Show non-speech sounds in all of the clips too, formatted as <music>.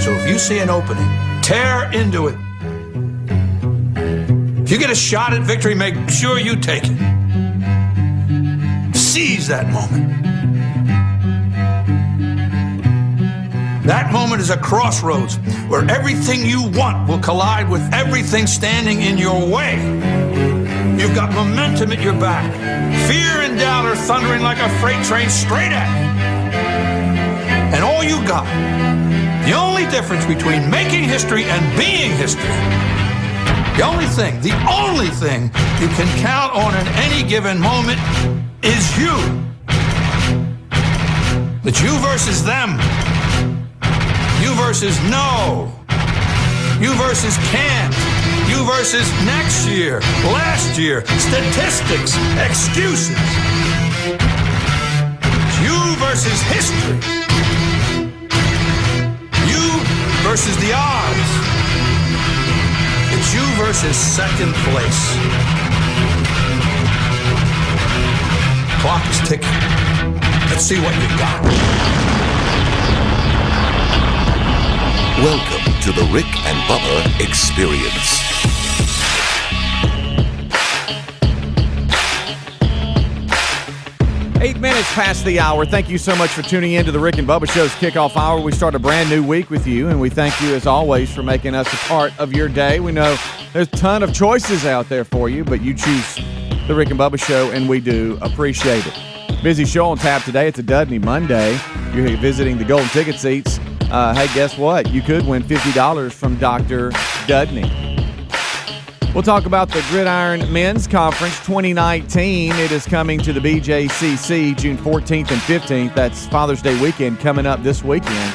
So if you see an opening, tear into it. If you get a shot at victory, make sure you take it. Seize that moment. That moment is a crossroads where everything you want will collide with everything standing in your way. You've got momentum at your back. Fear and doubt are thundering like a freight train straight at you. And all you got, the only difference between making history and being history, the only thing, the only thing you can count on in any given moment is you. It's you versus them. You versus no. You versus can't. You versus next year, last year, statistics, excuses. It's you versus history. Versus the odds. It's you versus second place. Clock is ticking. Let's see what you got. Welcome to the Rick and Bubba Experience. Eight minutes past the hour. Thank you so much for tuning in to the Rick and Bubba Show's kickoff hour. We start a brand new week with you, and we thank you as always for making us a part of your day. We know there's a ton of choices out there for you, but you choose the Rick and Bubba Show, and we do appreciate it. Busy show on tap today. It's a Dudney Monday. You're visiting the Golden Ticket Seats. Uh, hey, guess what? You could win $50 from Dr. Dudney. We'll talk about the Gridiron Men's Conference 2019. It is coming to the BJCC June 14th and 15th. That's Father's Day weekend coming up this weekend.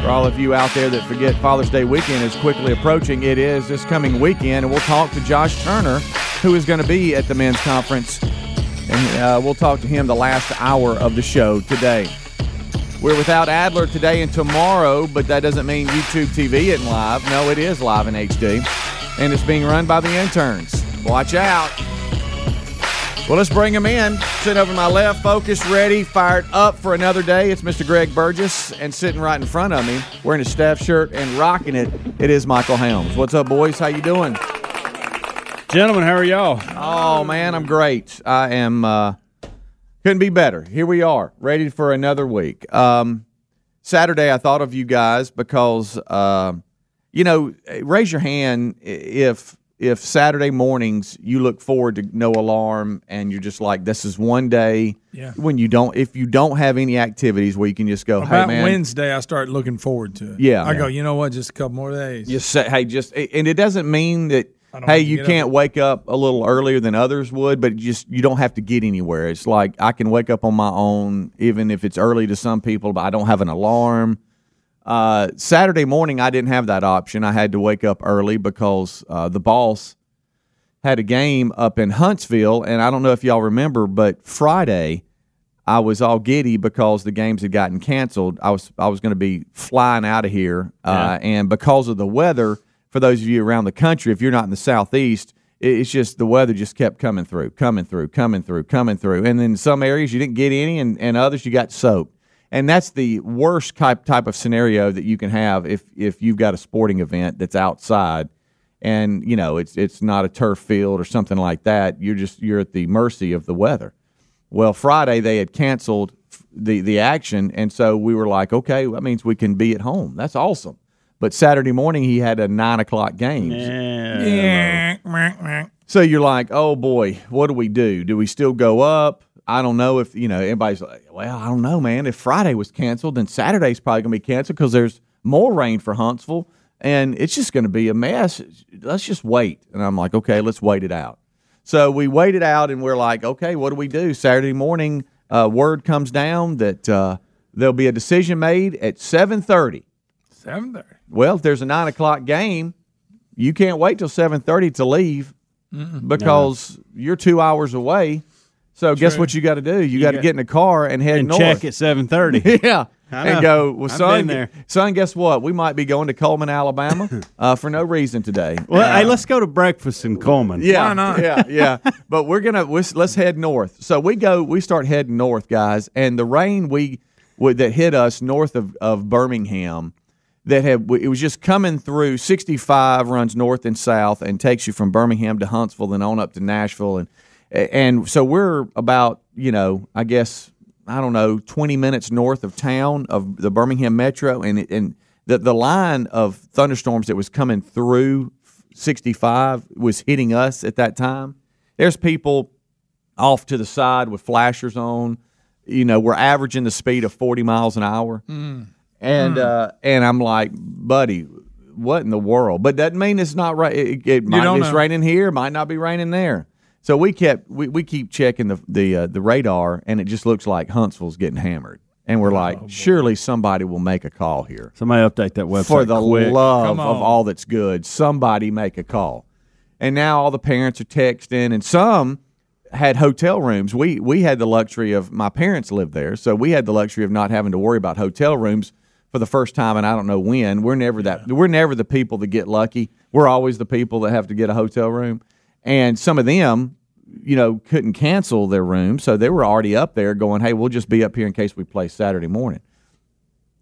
For all of you out there that forget Father's Day weekend is quickly approaching, it is this coming weekend. And we'll talk to Josh Turner, who is going to be at the men's conference. And uh, we'll talk to him the last hour of the show today. We're without Adler today and tomorrow, but that doesn't mean YouTube TV isn't live. No, it is live in HD and it's being run by the interns. Watch out. Well, let's bring him in. Sitting over my left, focused, ready, fired up for another day. It's Mr. Greg Burgess, and sitting right in front of me, wearing a staff shirt and rocking it, it is Michael Helms. What's up, boys? How you doing? Gentlemen, how are y'all? Oh man, I'm great. I am. Uh, couldn't be better. Here we are, ready for another week. Um, Saturday, I thought of you guys because. Uh, you know, eh, raise your hand if if Saturday mornings you look forward to no alarm and you're just like this is one day Yeah. when you don't if you don't have any activities where you can just go hey About man Wednesday, I start looking forward to it. Yeah. I go, you know what? Just a couple more days. just say hey just and it doesn't mean that hey you can't wake up a little earlier than others would but just you don't have to get anywhere it's like I can wake up on my own even if it's early to some people but I don't have an alarm uh, Saturday morning, I didn't have that option. I had to wake up early because uh, the boss had a game up in Huntsville, and I don't know if y'all remember, but Friday I was all giddy because the games had gotten canceled. I was I was going to be flying out of here, uh, and because of the weather, for those of you around the country, if you're not in the southeast, it's just the weather just kept coming through, coming through, coming through, coming through, and then some areas you didn't get any, and, and others you got soaked and that's the worst type type of scenario that you can have if if you've got a sporting event that's outside and you know it's it's not a turf field or something like that. You're just you're at the mercy of the weather. Well friday they had canceled the the action. And so we were like okay that means we can be at home. That's awesome. But saturday morning he had a nine o'clock game Yeah. so you're like, oh boy, what do we do? Do we still go up? I don't know if you know. Everybody's like, well, I don't know, man. If Friday was canceled, then Saturday's probably going to be canceled because there's more rain for Huntsville, and it's just going to be a mess. Let's just wait. And I'm like, okay, let's wait it out. So we waited out, and we're like, okay, what do we do? Saturday morning, uh, word comes down that uh, there'll be a decision made at seven thirty. Seven thirty. Well, if there's a nine o'clock game, you can't wait till seven thirty to leave because you're two hours away. So guess what you got to do? You, got to get in the car and head and north. check at seven thirty. <laughs> Yeah. And go, well, I've son, there. son, guess what? We might be going to Cullman, Alabama, <laughs> uh, for no reason today. Well, Uh, hey, let's go to breakfast in Cullman. yeah, Why not? yeah, yeah. <laughs> But we're gonna we're, let's head north. So we go, we start heading north, guys, and the rain we that hit us north of of Birmingham, that had it was just coming through. Sixty five runs north and south and takes you from Birmingham to Huntsville, and on up to Nashville, and and so we're about you know I guess I don't know twenty minutes north of town of the Birmingham Metro, and and the the line of thunderstorms that was coming through 65 was hitting us at that time. There's people off to the side with flashers on. You know, we're averaging the speed of 40 miles an hour. And uh, and I'm like, buddy, what in the world? But doesn't mean it's not right. It, it might it's know. raining here, might not be raining there. So we kept we, we keep checking the the uh, the radar, and it just looks like Huntsville's getting hammered. And we're like, surely somebody will make a call here Somebody update that website for the quick. love of all that's good, somebody make a call. And now all the parents are texting, and some had hotel rooms. We we had the luxury of my parents lived there, so we had the luxury of not having to worry about hotel rooms for the first time, and I don't know when. We're never that. We're never the people that get lucky. We're always the people that have to get a hotel room, and some of them. You know, couldn't cancel their room, so they were already up there going, "Hey, we'll just be up here in case we play Saturday morning."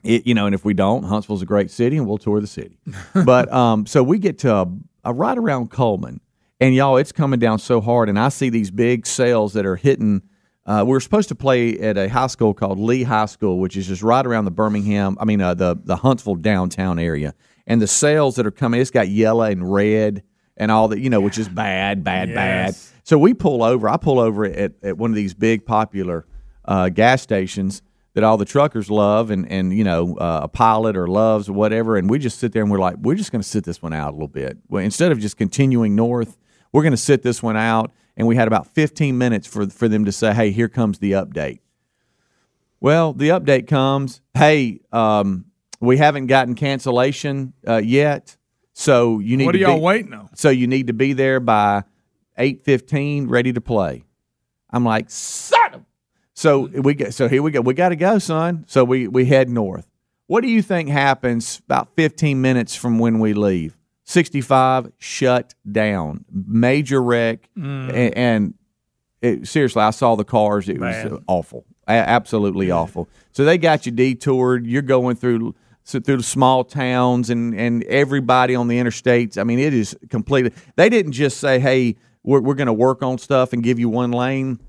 it, you know, and if we don't, Huntsville's a great city, and we'll tour the city. <laughs> but um, so we get to uh, uh, right around Cullman, and y'all, it's coming down so hard, and I see these big cells that are hitting. Uh, we were supposed to play at a high school called Lee High School, which is just right around the Birmingham, I mean, uh, the the Huntsville downtown area, and the cells that are coming, it's got yellow and red and all that, you know, which is bad, bad, bad. So we pull over. I pull over at, at one of these big popular uh, gas stations that all the truckers love, and and you know uh, a pilot or Love's or whatever. And we just sit there and we're like, we're just going to sit this one out a little bit. Well, instead of just continuing north, we're going to sit this one out. And we had about 15 minutes for for them to say, hey, here comes the update. Well, the update comes. Hey, um, we haven't gotten cancellation uh, yet, so you need What to are y'all be- waiting on? so you need to be there by eight fifteen, ready to play. I'm like, son. of-" So we get so here we go. We got to go, son. So we we head north. What do you think happens about fifteen minutes from when we leave? Sixty five shut down, major wreck, a- and, it, seriously, I saw the cars. It was Bad. uh, awful, a- absolutely awful. So they got you detoured. You're going through so through small towns and and everybody on the interstates. I mean, it is completely. They didn't just say, "Hey, we're we're going to work on stuff and give you one lane."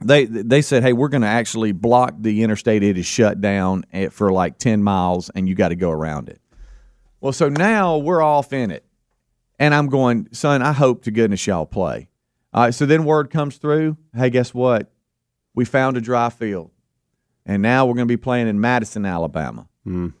They they said, "Hey, we're going to actually block the interstate. It is shut down at, for like ten miles, and you got to go around it." Well, so now we're off in it. And I'm going, son, I hope to goodness y'all play. All right, so then word comes through. Hey, guess what? We found a dry field. And now we're going to be playing in Madison, Alabama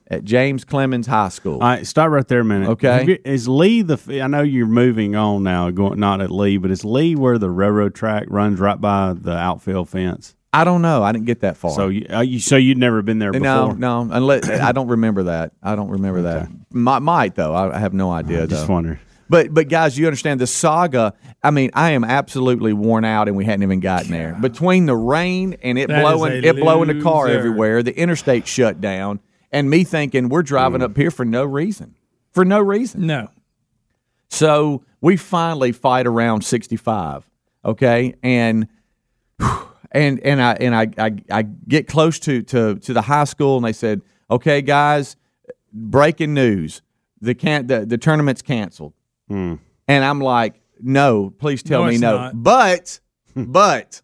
at James Clemens High School. All right, stop right there a minute. Okay. You- Is Lee the? I know you're moving on now, going not at Lee, but is Lee where the railroad track runs right by the outfield fence? I don't know. I didn't get that far. So you, uh, you so you'd never been there before? no, no, unless <coughs> I don't remember that. I don't remember that. Might, might though. I, I have no idea. I just though. wonder. But but guys, you understand the saga. I mean, I am absolutely worn out, and we hadn't even gotten there. Between the rain and it That blowing, it blowing the car everywhere, the interstate shut down, and me thinking we're driving mm. up here for no reason, for no reason. No. So we finally fight around 65, okay, and and and I and I I, I get close to, to to the high school, and they said, okay, guys, breaking news, the can the, the tournament's canceled, hmm. and I'm like, no, please tell No, me no, not. but hmm. but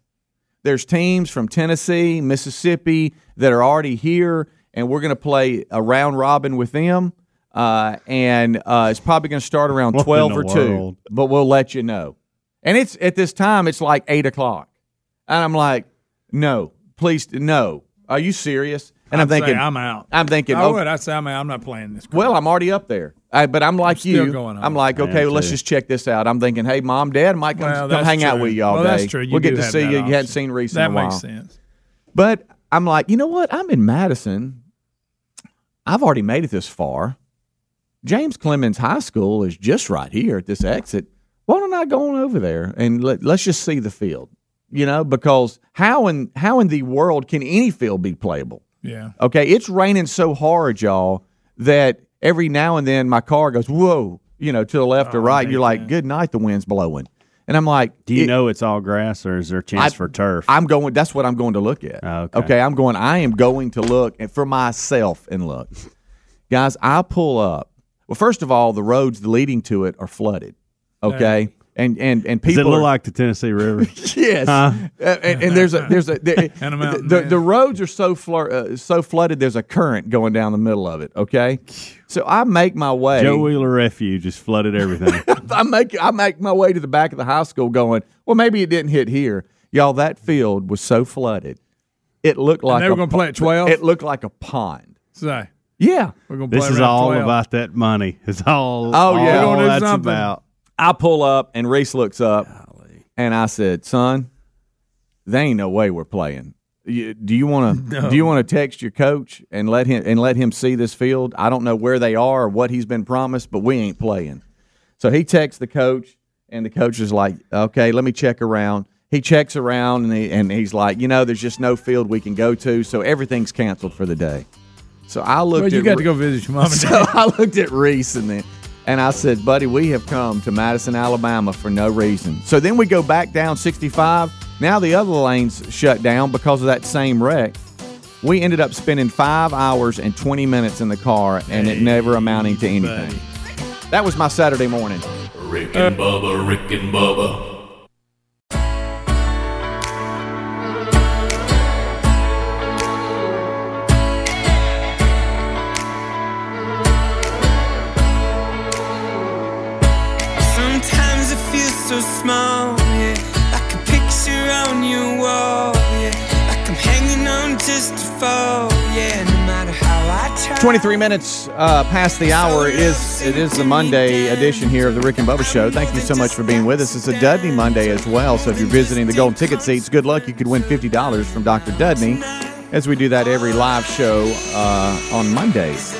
there's teams from Tennessee, Mississippi that are already here, and we're going to play a round robin with them. Uh, and uh, it's probably going to start around What twelve the or two, world? but we'll let you know. And it's at this time, it's like eight o'clock, and I'm like, no, please, no. Are you serious? And I'm I'd say thinking, I'm out. I'm thinking, I oh, would. I say I'm out. I'm not playing this. well, I'm already up there. I, but I'm like still you. going. I'm like, okay, well, let's just check this out. I'm thinking, hey, mom, dad, I might come, Well, come that's hang out with you all well, day. That's true. You we'll get to see that you. You hadn't seen Reese That in a while. makes sense. But I'm like, you know what? I'm in Madison. I've already made it this far. James Clemens High School is just right here at this exit. Why don't I go on over there and let, let's just see the field? You know, because how in how in the world can any field be playable? Yeah. Okay, it's raining so hard, y'all, that every now and then my car goes whoa, you know, to the left or oh, right. You're like, good night, the wind's blowing, and I'm like, Do you it- know it's all grass, or is there a chance I- for turf? I'm going. That's what I'm going to look at. Oh, okay. okay. I'm going. I am going to look and for myself and look, guys. I pull up. Well, first of all, the roads leading to it are flooded. Okay, and and and Does people it look are- like the Tennessee River? <laughs> Yes, Huh? Uh, and, and there's a there's a there, <laughs> And a mountain, the, man. the roads are so flur- uh, so flooded. There's a current going down the middle of it. Okay, so I make my way. Joe Wheeler Refuge just flooded everything. <laughs> I make I make my way to the back of the high school, going, well, maybe it didn't hit here, y'all. That field was so flooded, it looked like they were a gonna po- play at 12? It looked like a pond. Say, Yeah, we're gonna play this is all 12. about that money. It's all. Oh, yeah. all We're gonna do that's something. about. I pull up and Reese looks up, and I said, "Son, there ain't no way we're playing. You- Do you want to? <laughs> Do you want to text your coach and let him and let him see this field? I don't know where they are or what he's been promised, but we ain't playing." So he texts the coach, and the coach is like, "Okay, let me check around." He checks around, and, he, and he's like, "You know, there's just no field we can go to, so everything's canceled for the day." So I looked. Well, you at got Re- to go visit your mom and <laughs> so. I looked at Reese and then and I said, buddy, we have come to Madison, Alabama for no reason. So then we go back down 65. Now the other lanes shut down because of that same wreck. We ended up spending five hours and 20 minutes in the car and it never amounting to anything. That was my Saturday morning. Rick and Bubba, Rick and Bubba. 23 minutes uh, past the hour. Is it is the Monday edition here of the Rick and Bubba Show. Thank you so much for being with us. It's a Dudney Monday as well. So if you're visiting the Golden Ticket Seats, good luck. You could win fifty dollars from Dr. Dudney, as we do that every live show uh, on Mondays.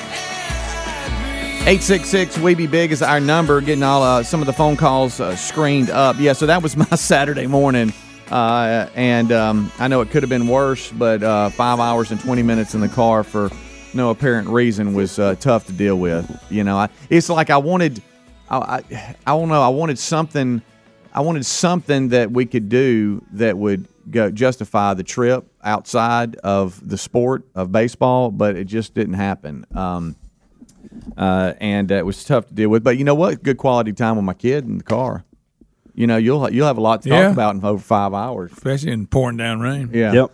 866 We Be Big is our number. Getting all uh, some of the phone calls uh, screened up. Yeah, so that was <laughs> my Saturday morning. Uh, and um, I know it could have been worse, but uh, five hours and 20 minutes in the car for no apparent reason was uh, tough to deal with. You know, I, it's like I wanted, I, I, I don't know, I wanted something, I wanted something that we could do that would go justify the trip outside of the sport of baseball, but it just didn't happen. Um, uh, and uh, it was tough to deal with. But you know what? Good quality time with my kid in the car. You know, you'll you'll have a lot to Yeah. talk about in over five hours. especially in pouring down rain. Yeah. Yep.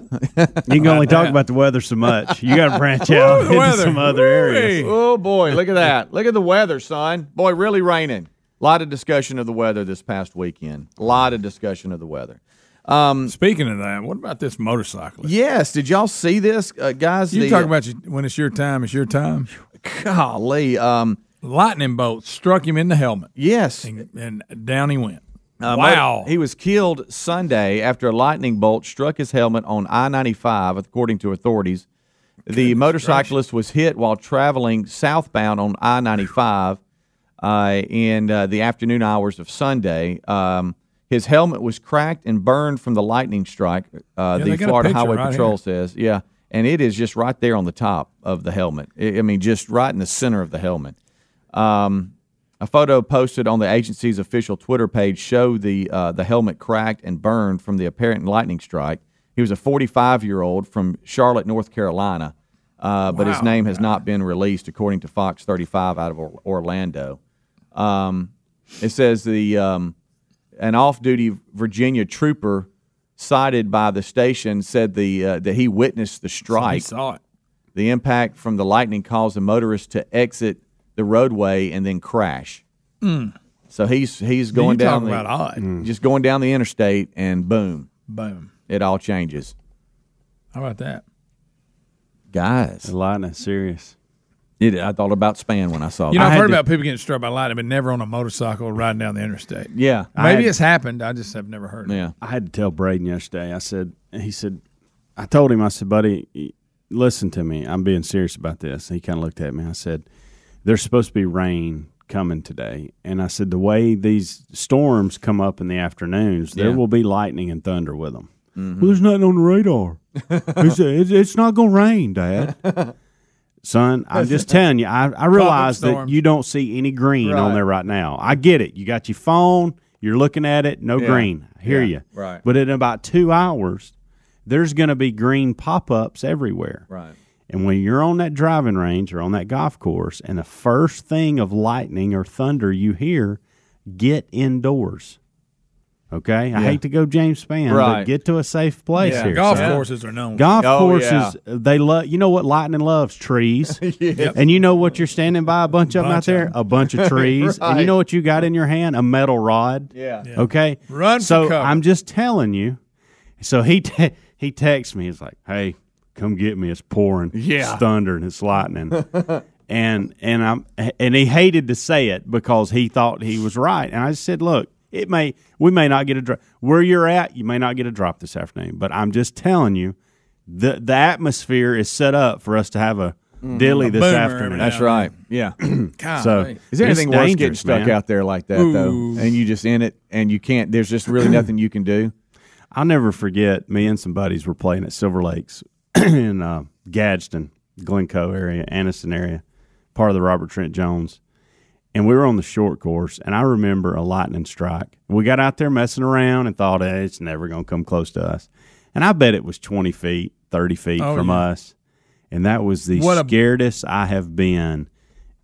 <laughs> You can only talk about the weather so much. You got to branch out the into weather. some other areas. Oh boy, look at that! Look at the weather, son. Boy, really raining. A lot of discussion of the weather this past weekend. A lot of discussion of the weather. Speaking of that, what about this motorcyclist? Yes, did y'all see this, uh, guys? You The, talk uh, about your, when it's your time, it's your time. golly. Um, Lightning bolt struck him in the helmet, yes, and, and down he went. Uh, wow. He was killed Sunday after a lightning bolt struck his helmet on I 95, according to authorities. The motorcyclist was hit while traveling southbound on I 95 uh, in uh, the afternoon hours of Sunday. Um, his helmet was cracked and burned from the lightning strike, uh, Yeah, the they got a Florida Highway right Patrol here. says. Yeah. And it is just right there on the top of the helmet. I I mean, just right in the center of the helmet. Um, a photo posted on the agency's official Twitter page showed the uh, the helmet cracked and burned from the apparent lightning strike. He was a 45 year old from Charlotte, North Carolina, uh, but his name has not been released, according to Fox 35 out of Or- Orlando. Um, it says the um, an off duty Virginia trooper cited by the station said the uh, that he witnessed the strike. saw it. The impact from the lightning caused the motorist to exit the roadway and then crash. Mm. So he's he's going down the, about odd. Mm. just going down the interstate and boom, Boom. it all changes. How about that? Guys, The lightning, serious. it, I thought about Spann when I saw You know. I've had heard to- about people getting struck by lightning, but never on a motorcycle riding down the interstate. Yeah, Maybe had- it's happened. I just have never heard. of it. yeah. I had to tell Braden yesterday. I said, he said, I told him, I said, buddy, listen to me. I'm being serious about this. He kind of looked at me. I said, there's supposed to be rain coming today. And I said, the way these storms come up in the afternoons, there Yeah. will be lightning and thunder with them. Mm-hmm. Well, there's nothing on the radar. <laughs> he said, it's, it's not going to rain, Dad. <laughs> Son, I'm just telling you, I, I realize that you don't see any green Right. on there right now. I get it. You got your phone, you're looking at it, no Yeah. green. I hear Yeah. you. Right. But in about two hours, there's going to be green pop ups everywhere. Right. And when you're on that driving range or on that golf course, and the first thing of lightning or thunder you hear, get indoors. Okay, I hate to go James Spann, Right. but get to a safe place Yeah, here. golf son. courses are known. Golf Oh, courses, yeah. they love. You know what lightning loves? Trees. <laughs> And you know what you're standing by? A bunch of them out Bunch of there. them. A bunch of <laughs> trees. And you know what you got in your hand? A metal rod. Yeah. Yeah. Okay. Run for So cover. I'm just telling you. So he te- he texts me. He's like, "Hey, come get me. It's pouring. Yeah. It's thunder and it's lightning." <laughs> and and I'm and he hated to say it because he thought he was right. And I just said, "Look, it may we may not get a drop where you're at. You may not get a drop this afternoon, but I'm just telling you, the the atmosphere is set up for us to have a mm-hmm. dilly this boomer afternoon. That's right. Yeah. <clears throat> <clears throat> God, So hey. Is there anything worse getting stuck man. out there like that though, and you just in it, and you can't? There's just really <clears throat> nothing you can do. I'll never forget. Me and some buddies were playing at Silver Lakes <clears throat> in uh, Gadsden, Glencoe area, Anniston area, part of the Robert Trent Jones, and we were on the short course. And I remember a lightning strike. We got out there messing around and thought, hey, it's never going to come close to us. And I bet it was twenty feet, thirty feet Oh, from yeah. us. And that was the What a- scaredest I have been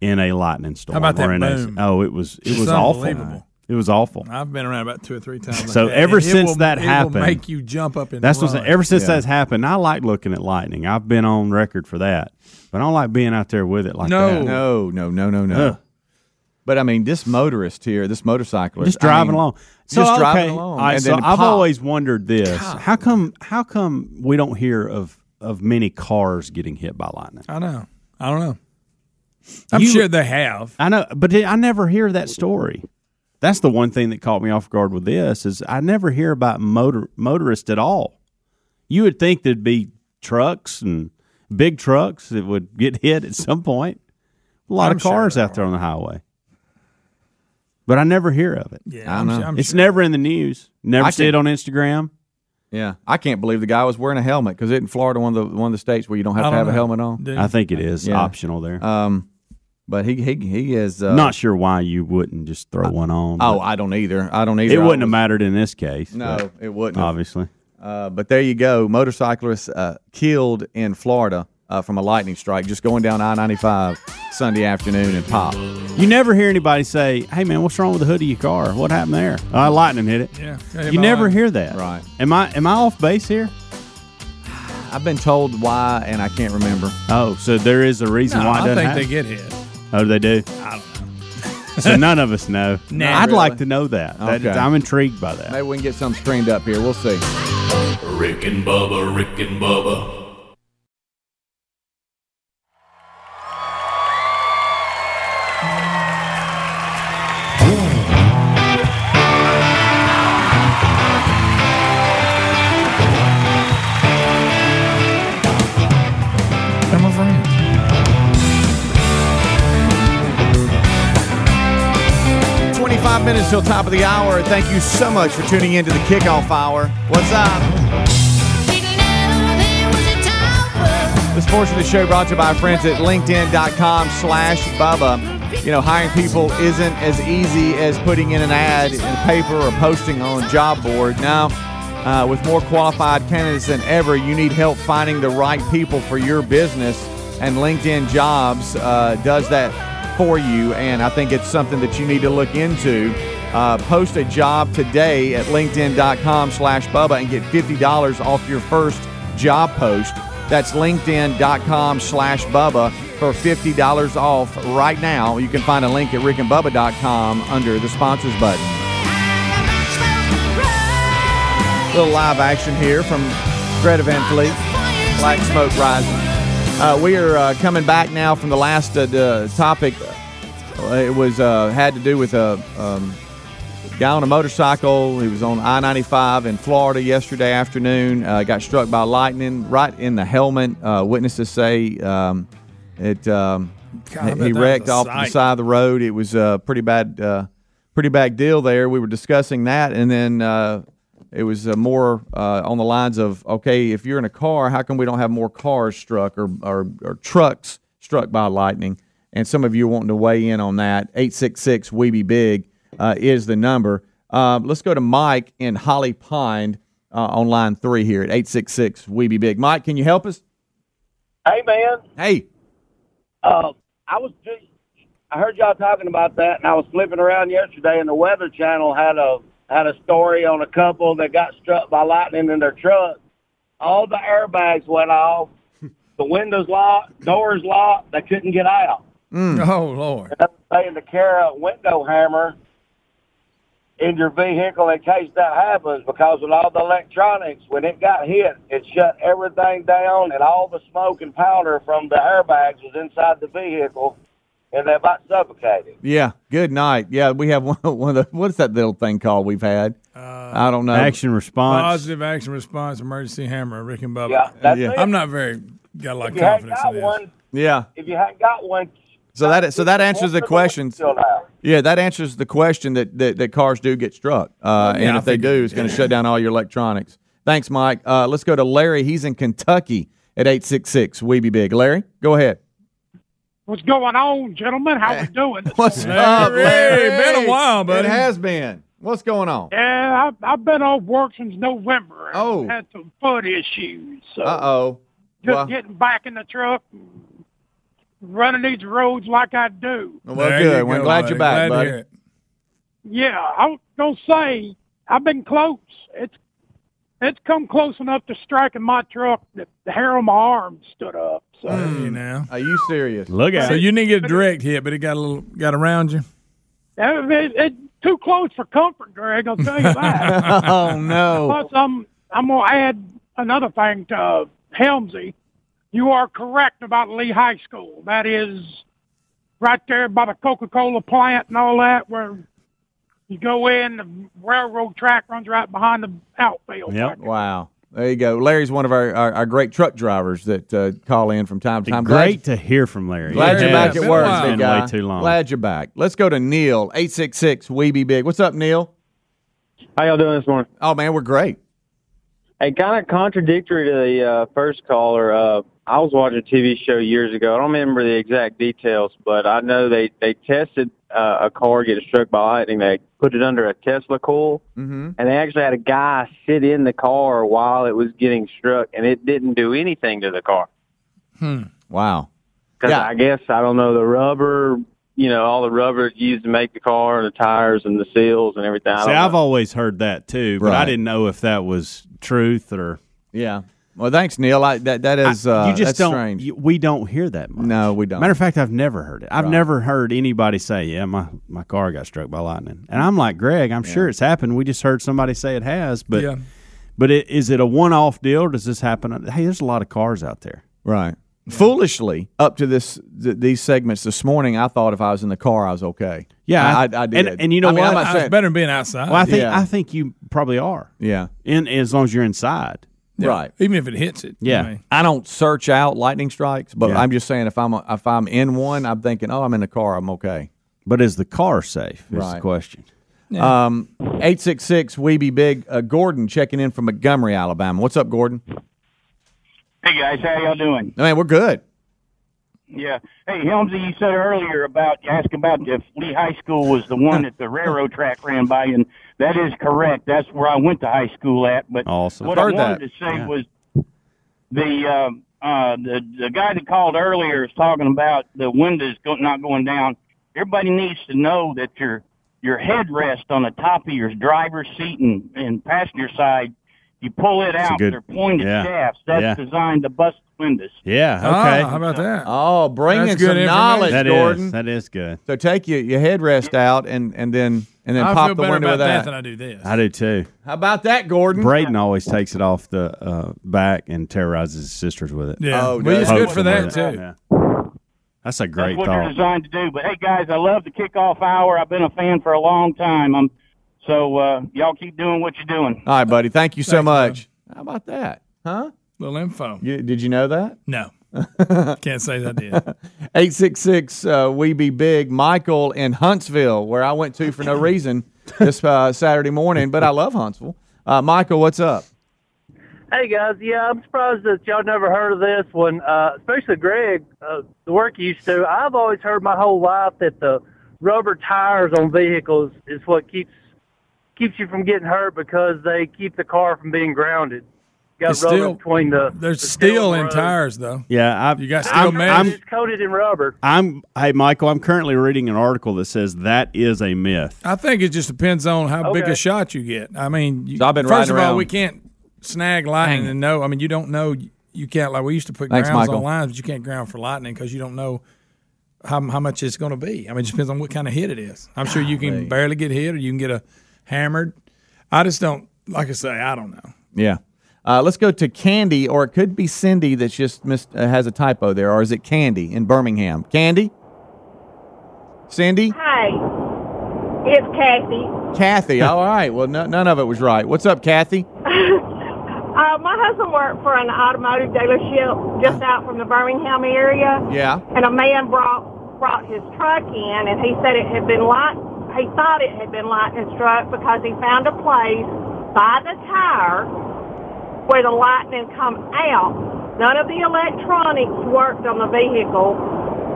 in a lightning storm. about that in a- boom? oh, it was it was awful. Unbelievable. It was awful. I've been around about two or three times. So that, ever it since will- that it happened- will make you jump up and That's what's ever since Yeah. that's happened. I like looking at lightning. I've been on record for that, but I don't like being out there with it like No. that. No, no, no, no, no. Ugh. But I mean, this motorist here, this motorcyclist, Just I driving mean, along. just okay, driving along, all right, and so I've pop. always wondered this: how come? How come we don't hear of of many cars getting hit by lightning? I know. I don't know. I'm You- sure they have. I know, but I never hear that story. That's the one thing that caught me off guard with this is I never hear about motor motorists at all. You would think there'd be trucks and big trucks that would get <laughs> hit at some point. A lot I'm of cars there out there on the highway, but I never hear of it. Yeah, I I'm, know. sure- I'm it's sure. never in the news. Never I see it on Instagram. Yeah, I can't believe the guy was wearing a helmet because it in Florida, one of the one of the states where you don't have I to don't have a helmet on. Dude, I think it is Yeah. optional there. Um, but he he he is uh, Not sure why you wouldn't just throw one on. Oh, I don't either. I don't either. it wouldn't have mattered in this case. No, but it wouldn't. obviously. Uh, but there you go. Motorcyclist uh, killed in Florida uh, from a lightning strike just going down I ninety five Sunday afternoon and pop. You never hear anybody say, "Hey, man, what's wrong with the hood of your car? What happened there? Uh, lightning hit it." Yeah. hit You never lightning. hear that, Right. Am I am I off base here? I've been told why, and I can't remember. Oh, so there is a reason No, why it I doesn't think happen. they get hit. Oh, they do. I don't know. So none of us know. <laughs> Nah, I'd really? like to know that. That- Okay. I'm intrigued by that. Maybe we can get something streamed up here. We'll see. Rick and Bubba, Rick and Bubba. Twenty-five minutes till top of the hour. Thank you so much for tuning in to the kickoff hour. What's up? This portion of the show brought to you by friends at LinkedIn.com slash Bubba. You know, hiring people isn't as easy as putting in an ad in paper or posting on a job board. Now, uh, with more qualified candidates than ever, you need help finding the right people for your business. And LinkedIn Jobs uh, does that for you. And I think it's something that you need to look into. Uh, post a job today at linkedin.com slash Bubba and get $50 off your first job post. That's linkedin.com slash Bubba for $50 off right now. You can find a link at rickandbubba.com under the sponsors button. little live action here from Greta Van Fleet, Black Smoke Rising. Uh, we are uh, coming back now from the last uh, topic. Uh, it was uh, had to do with a um, Guy on a motorcycle. He was on I 95 in Florida yesterday afternoon. Uh, got struck by lightning right in the helmet. Uh, witnesses say um, it. Um, God, he wrecked off the side of the road. It was a pretty bad, uh, pretty bad deal there. We were discussing that, and then uh, it was uh, more uh, on the lines of, okay, if you're in a car, how come we don't have more cars struck or or, or trucks struck by lightning? And some of you are wanting to weigh in on that. Eight six six We Be Big uh, is the number. Uh, let's go to Mike in Holly Pond uh, on line three here at eight six six We Be Big. Mike, can you help us? Hey man, Hey, uh, I was just I heard y'all talking about that, and I was flipping around yesterday, and the Weather Channel had a had a story on a couple that got struck by lightning in their truck. All the airbags went off, <laughs> the windows locked, doors locked. They couldn't get out. Mm. Oh Lord. And I'm saying to carry a window hammer in your vehicle in case that happens because with all the electronics, when it got hit, it shut everything down and all the smoke and powder from the airbags was inside the vehicle and they about suffocated. Yeah, good night. Yeah, we have <laughs> one, one of the what's that little thing called we've had? I don't know. Action response. Positive action response emergency hammer, Rick and Bubba. Yeah, that's Yeah. I'm not very got a lot if of you confidence got in this. one, Yeah. if you hadn't got one, So that so that answers the Most of them questions. Yeah, that answers the question that that, that cars do get struck, uh, Yeah, and I if they do, it's going to shut down all your electronics. Thanks, Mike. Uh, let's go to Larry. He's in Kentucky at eight six six. We be big. Larry, go ahead. What's going on, gentlemen? How we doing? What's Larry, up, Larry? been a while, buddy. It has been. What's going on? Yeah, I've, I've been off work since November. and Oh. had some foot issues. So Uh oh. just Well, getting back in the truck, running these roads like I do. well, There good. We're go, glad buddy. you're back, Glad buddy. Yeah, I was gonna say I've been close. It's it's come close enough to striking my truck that the hair on my arm stood up. So Hmm. Hey, now. Are you serious? Look at So it. So you didn't get a direct hit, but it got a little got around you. it, it, it, too close for comfort, Greg. I'll tell you that. <laughs> oh no. Plus, I'm I'm gonna add another thing to uh, Helmsy. You are correct about Lee High School. That is right there by the Coca-Cola plant and all that, where you go in. The railroad track runs right behind the outfield. Yep. back there. Wow. There you go. Larry's one of our, our, our great truck drivers that uh, call in from time to time. Glad- Great to hear from Larry. Glad you're back at work, while. big Been guy. way too long. Glad you're back. Let's go to Neil, 866 We Be Big. What's up, Neil? How y'all doing this morning? Oh, man, we're great. Hey, kind of contradictory to the uh, first caller. Uh, I was watching a TV show years ago. I don't remember the exact details, but I know they they tested uh, a car getting struck by lightning. They put it under a Tesla coil, Mm-hmm. and they actually had a guy sit in the car while it was getting struck, and it didn't do anything to the car. Hmm. Wow. Because Yeah. I guess I don't know the rubber, you know, all the rubber used to make the car, and the tires, and the seals, and everything. See, I've know. always heard that too, but I didn't know if that was truth or. Yeah. Well, thanks, Neil. I, that that is I- uh, you just that's don't. strange. you- we don't hear that much. No, we don't. Matter of fact, I've never heard it. I've Right. never heard anybody say, "Yeah, my my car got struck by lightning." And I'm like, Greg, I'm sure it's happened. We just heard somebody say it has, but yeah. but it, is it a one off deal? Or does this happen? Hey, there's a lot of cars out there. right. Foolishly, up to this th- these segments this morning, I thought if I was in the car, I was okay. Yeah, I, I, I- I did. and- and you know I mean, I'm what? not It's saying- better than being outside. Well, I think Yeah. I think you probably are. yeah. In as long as you're inside. Yeah. Right. Even if it hits it. Yeah. I mean, I don't search out lightning strikes, but Yeah. I'm just saying if I'm if I'm in one, I'm thinking, oh, I'm in the car, I'm okay. But is the car safe? Is Right. the question. Um, eight six six we be big. Uh, Gordon checking in from Montgomery, Alabama. What's up, Gordon? Hey guys, how y'all doing? Man, we're good. Yeah. Hey, Helmsy, you said earlier about you asked about if Lee High School was the one that the railroad track ran by, and that is correct. That's where I went to high school at. But Awesome. what Heard I wanted that. to say Yeah. was the um uh, the the guy that called earlier is talking about the windows go, not going down. Everybody needs to know that your your headrest on the top of your driver's seat and, and passenger side, you pull it a out. good- They're pointed yeah. shafts. That's Yeah. designed to bust windows. Yeah. ah, Okay. how about that? Oh, bringing That's good some information. knowledge, That is Gordon. that is good. So take your, your headrest out and, and then and then I pop feel the better window about of that. that. than I do this. I do too. How about that, Gordon? Braden always takes it off the uh, back and terrorizes his sisters with it. yeah. Oh, well, it's does- good for that too. Yeah. That's a great That's what they're thought. designed to do. But hey, guys, I love the kickoff hour. I've been a fan for a long time. I'm So uh, y'all keep doing what you're doing. All right, buddy. Thank you so Thanks, much. How about that? Huh? Little info. You, did you know that? No. <laughs> Can't say that did. 866 uh, We Be Big. Michael in Huntsville, where I went to for no reason this uh, Saturday morning, but I love Huntsville. Uh, Michael, what's up? Hey guys, yeah, I'm surprised that y'all never heard of this one, uh, especially Greg, uh, the work you used to. I've always heard my whole life that the rubber tires on vehicles is what keeps keeps you from getting hurt because they keep the car from being grounded. You got It's rubber still- between the There's the steel in road. tires, though. Yeah, I've, You got steel I'm, mesh? I'm, It's coated in rubber. I'm, hey, Michael, I'm currently reading an article that says that is a myth. I think it just depends on how big a shot you get. I mean, you, So I've been first riding of all, we can't snag lightning and know. I mean, you don't know. You can't like we used to put Thanks, grounds Michael. on lines, but you can't ground for lightning because you don't know how how much it's going to be. I mean, it just depends on what kind of hit it is. I'm sure you can barely get hit, or you can get a hammered. I just don't like I say. I don't know. Yeah. Uh, let's go to Candy, or it could be Cindy that's just missed, uh, has a typo there, or is it Candy in Birmingham? Candy? Cindy? Hi, it's Kathy. Kathy. <laughs> All right. Well, no, none of it was right. What's up, Kathy? <laughs> Uh, my husband worked for an automotive dealership just out from the Birmingham area, Yeah. and a man brought brought his truck in, and he said it had been light. He thought it had been lightning struck because he found a place by the tire where the lightning come out. None of the electronics worked on the vehicle.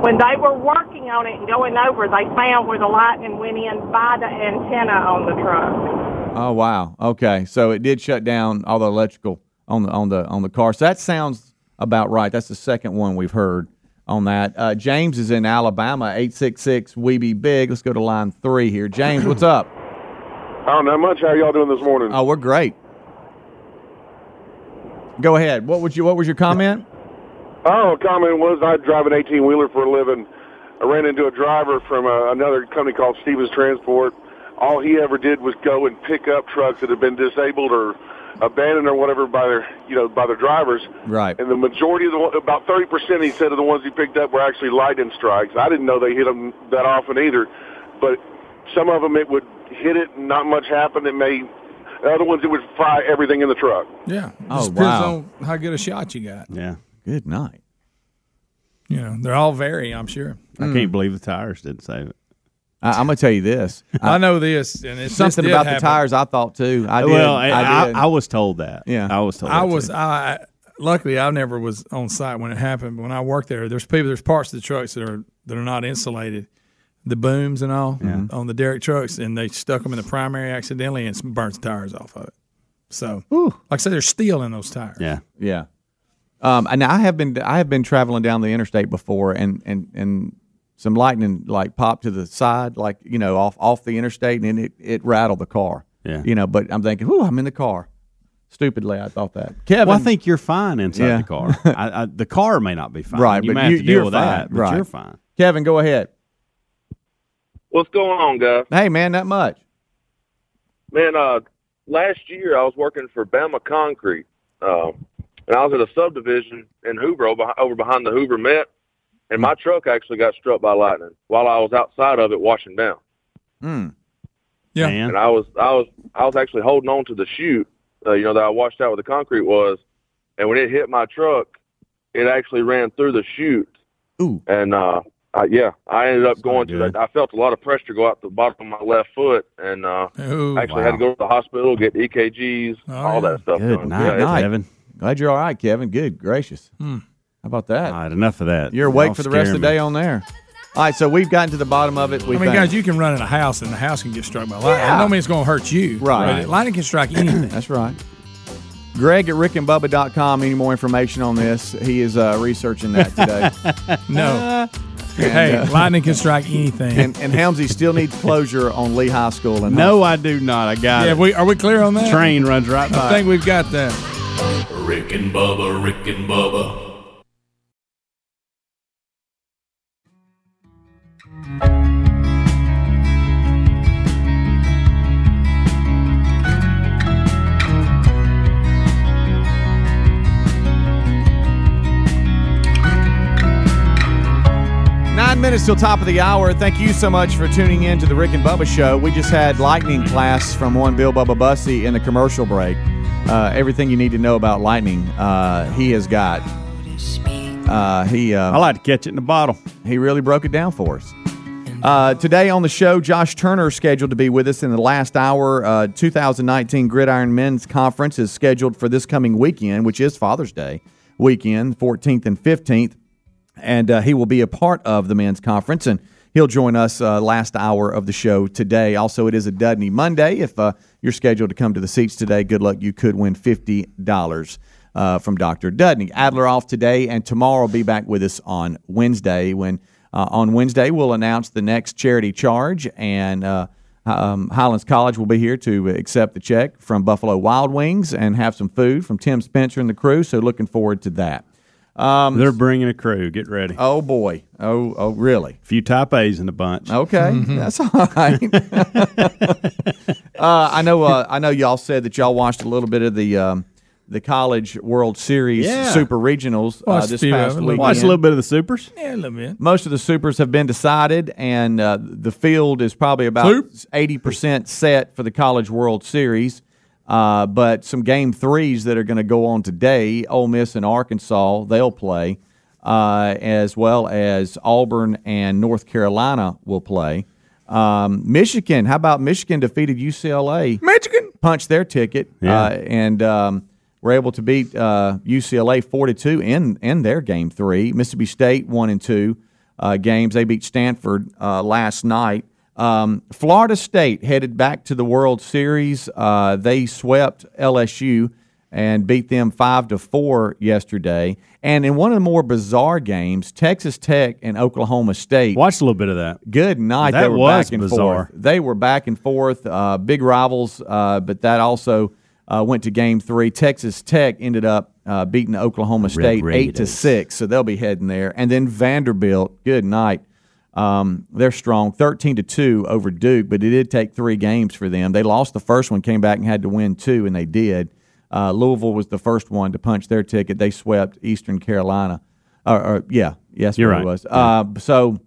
When they were working on it and going over, they found where the lightning went in by the antenna on the truck. Oh wow. Okay. So it did shut down all the electrical on the on the on the car. So that sounds about right. That's the second one we've heard on that. Uh, James is in Alabama. Eight six six. We be big. Let's go to line three here. James, what's up? Oh, not much. How y'all doing this morning? Oh, we're great. Go ahead. What would you? What was your comment? Oh, comment was I drive an 18 wheeler for a living. I ran into a driver from uh, another company called Stevens Transport. All he ever did was go and pick up trucks that had been disabled or abandoned or whatever by their, you know, by their drivers. Right. And the majority of the about 30 percent, he said, of the ones he picked up were actually lightning strikes. I didn't know they hit them that often either, but some of them it would hit it and not much happened. It may. The other ones it would fry everything in the truck. Yeah. Oh, just depends wow. on how good a shot you got. Yeah. Good night. You know, they're all vary. I'm sure. I can't believe the tires didn't save it. I, I'm gonna tell you this. <laughs> I know this, and it's Something about happen. the tires. I thought too. I did. well, I, I, did. I, was told that. Yeah. I was told. I that, was too. I luckily I never was on site when it happened. But when I worked there, there's people there's parts of the trucks that are that are not insulated, the booms and all on the derrick trucks, and they stuck them in the primary accidentally and burnt the tires off of it. So, like I said, there's steel in those tires. Yeah. Yeah. Um, and I have been I have been traveling down the interstate before, and and and some lightning like popped to the side, like you know, off off the interstate, and it it rattled the car. Yeah. You know, but I'm thinking, whoo, I'm in the car. Stupidly, I thought that. Kevin, Well, I think you're fine inside Yeah. the car. I, I, the car may not be fine. <laughs> right, you but may you, have to deal you're with fine. that, but right. you're fine. Kevin, go ahead. What's going on, guys? Hey, man, not much. Man, uh, last year I was working for Bama Concrete, uh, and I was at a subdivision in Hoover over, over behind the Hoover Met, and my truck actually got struck by lightning while I was outside of it washing down. Hmm. Yeah. And I was I was I was actually holding on to the chute, uh, you know, that I washed out where the concrete was, and when it hit my truck, it actually ran through the chute. Ooh. And uh, I, yeah, I ended up going to that. I felt a lot of pressure go out the bottom of my left foot, and uh, Ooh, actually had to go to the hospital, get EKGs, all that stuff. Good done. night, Yeah, night. Kevin. Glad you're all right, Kevin. Good gracious. Hmm. How about that? All right, enough of that. You're awake Y'all for the rest of the day on there. All right, so we've gotten to the bottom of it. We I mean, think. guys, you can run in a house and the house can get struck by lightning. Yeah. I don't mean it's going to hurt you. Right. But lightning can strike anything. <clears throat> That's right. Greg at rickandbubba.com. Any more information on this? He is uh, researching that today. <laughs> no. And, hey, uh, lightning can strike anything. and, and Helmsy still needs closure on Lee High School. And No, I do not. I got yeah, it. we, are we clear on that? Train runs right by. I think we've got that. Rick and Bubba, Rick and Bubba. Nine minutes till top of the hour. Thank you so much for tuning in to the Rick and Bubba Show. We just had lightning class from one Bill Bubba Bussey in the commercial break. Uh, everything you need to know about lightning, uh, he has got. Uh, he. Uh, I like to catch it in the bottle. He really broke it down for us. Uh, today on the show, Josh Turner is scheduled to be with us in the last hour. Uh, 2019 Gridiron Men's Conference is scheduled for this coming weekend, which is Father's Day weekend, 14th and 15th. And uh, he will be a part of the men's conference, and he'll join us uh, last hour of the show today. Also, it is a Dudney Monday. If uh, you're scheduled to come to the seats today, good luck. You could win $50 uh, from Dr. Dudney. Adler off today, and tomorrow will be back with us on Wednesday when – uh, on Wednesday, we'll announce the next charity charge, and uh, um, Highlands College will be here to accept the check from Buffalo Wild Wings and have some food from Tim Spencer and the crew. So, looking forward to that. Um, They're bringing a crew. Get ready. Oh boy. Oh oh really? A few type A's in the bunch. Okay, mm-hmm. that's all right. <laughs> uh, I know. Uh, I know y'all said that y'all watched a little bit of the um, the College World Series Yeah. Super Regionals uh, this few past week. it. Watch a little bit of the supers. Yeah, a little bit. Most of the supers have been decided, and uh, the field is probably about eighty percent set for the College World Series. Uh, but some game threes that are going to go on today, Ole Miss and Arkansas, they'll play, uh, as well as Auburn and North Carolina will play. Um, Michigan, how about Michigan defeated UCLA? Michigan punched their ticket, Yeah. uh, and um, were able to beat uh, UCLA 42 in in their game three. Mississippi State one and two uh, games. They beat Stanford uh, last night. Um, Florida State headed back to the World Series. Uh, they swept LSU and beat them five to four yesterday. And in one of the more bizarre games, Texas Tech and Oklahoma State. Watched a little bit of that. Good night. That they were was back and bizarre. forth. They were back and forth, uh, big rivals, uh, but that also uh, went to game three. Texas Tech ended up uh, beating Oklahoma State eight to six. so they'll be heading there. And then Vanderbilt, good night. Um, they're strong, thirteen to two over Duke, but it did take three games for them. They lost the first one, came back and had to win two, and they did. Uh, Louisville was the first one to punch their ticket. They swept Eastern Carolina. Or, or yeah, yes, You're right. it was. Uh, so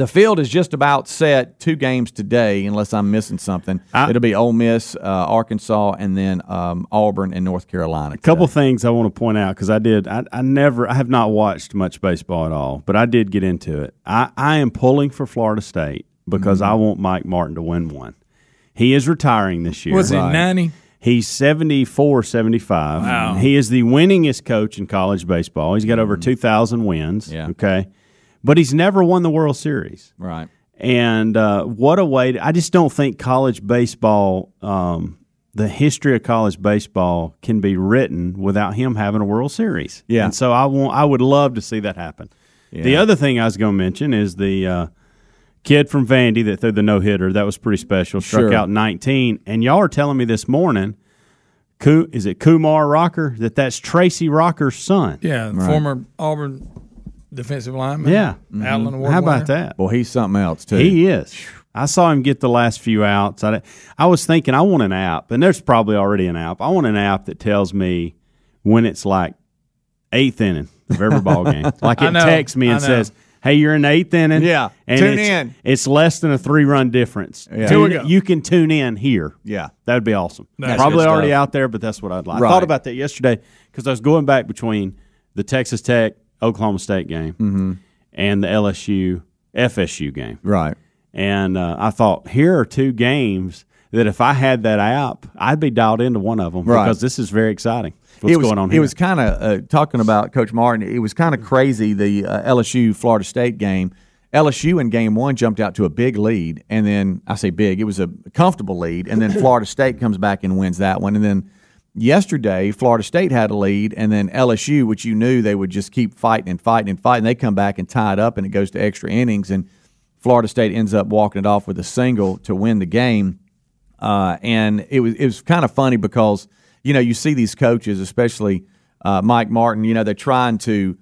the field is just about set. Two games today, unless I'm missing something. It'll be Ole Miss, uh, Arkansas, and then um, Auburn and North Carolina. A couple things I want to point out because I did. I, I never. I have not watched much baseball at all, but I did get into it. I, I am pulling for Florida State because Mm-hmm. I want Mike Martin to win one. He is retiring this year. Was he Right. 90? He's 74, 75. Wow. He is the winningest coach in college baseball. He's got over Mm-hmm. 2,000 wins. Yeah. Okay. But he's never won the World Series. Right. And uh, what a way! To, I just don't think college baseball, um, the history of college baseball, can be written without him having a World Series. Yeah. and so I want, I would love to see that happen. The other thing I was going to mention is the uh, kid from Vandy that threw the no hitter. That was pretty special. Struck Sure. out 19, and y'all are telling me this morning. Is it Kumar Rocker? That that's Tracy Rocker's son. Yeah, former Auburn defensive lineman. Yeah. Allen mm-hmm. Award How about winner. that? Well, he's something else too. He is. I saw him get the last few outs. I, I was thinking, I want an app, and there's probably already an app. I want an app that tells me when it's like eighth inning of every ball game. <laughs> Like it know, texts me and says, "Hey, you're in the eighth inning. Yeah, and tune it's, in. It's less than a three run difference. Yeah. Tune- Here. You can tune in here. Yeah. that would be awesome. That's probably already out there, but that's what I'd like. I thought about that yesterday because I was going back between the Texas Tech Oklahoma State game Mm-hmm. and the LSU FSU game. Right. And uh, I thought, here are two games that if I had that app, I'd be dialed into one of them Right. because this is very exciting. What's it was, going on It was kind of uh, talking about Coach Martin. It was kind of crazy the uh, LSU Florida State game. LSU in game one jumped out to a big lead, and then I say big, it was a comfortable lead, and then <coughs> Florida State comes back and wins that one, and then yesterday Florida State had a lead, and then LSU, which you knew they would just keep fighting and fighting and fighting, they come back and tie it up, and it goes to extra innings, and Florida State ends up walking it off with a single to win the game. Uh, and it was it was kind of funny because you know you see these coaches, especially uh, Mike Martin. You know they're trying to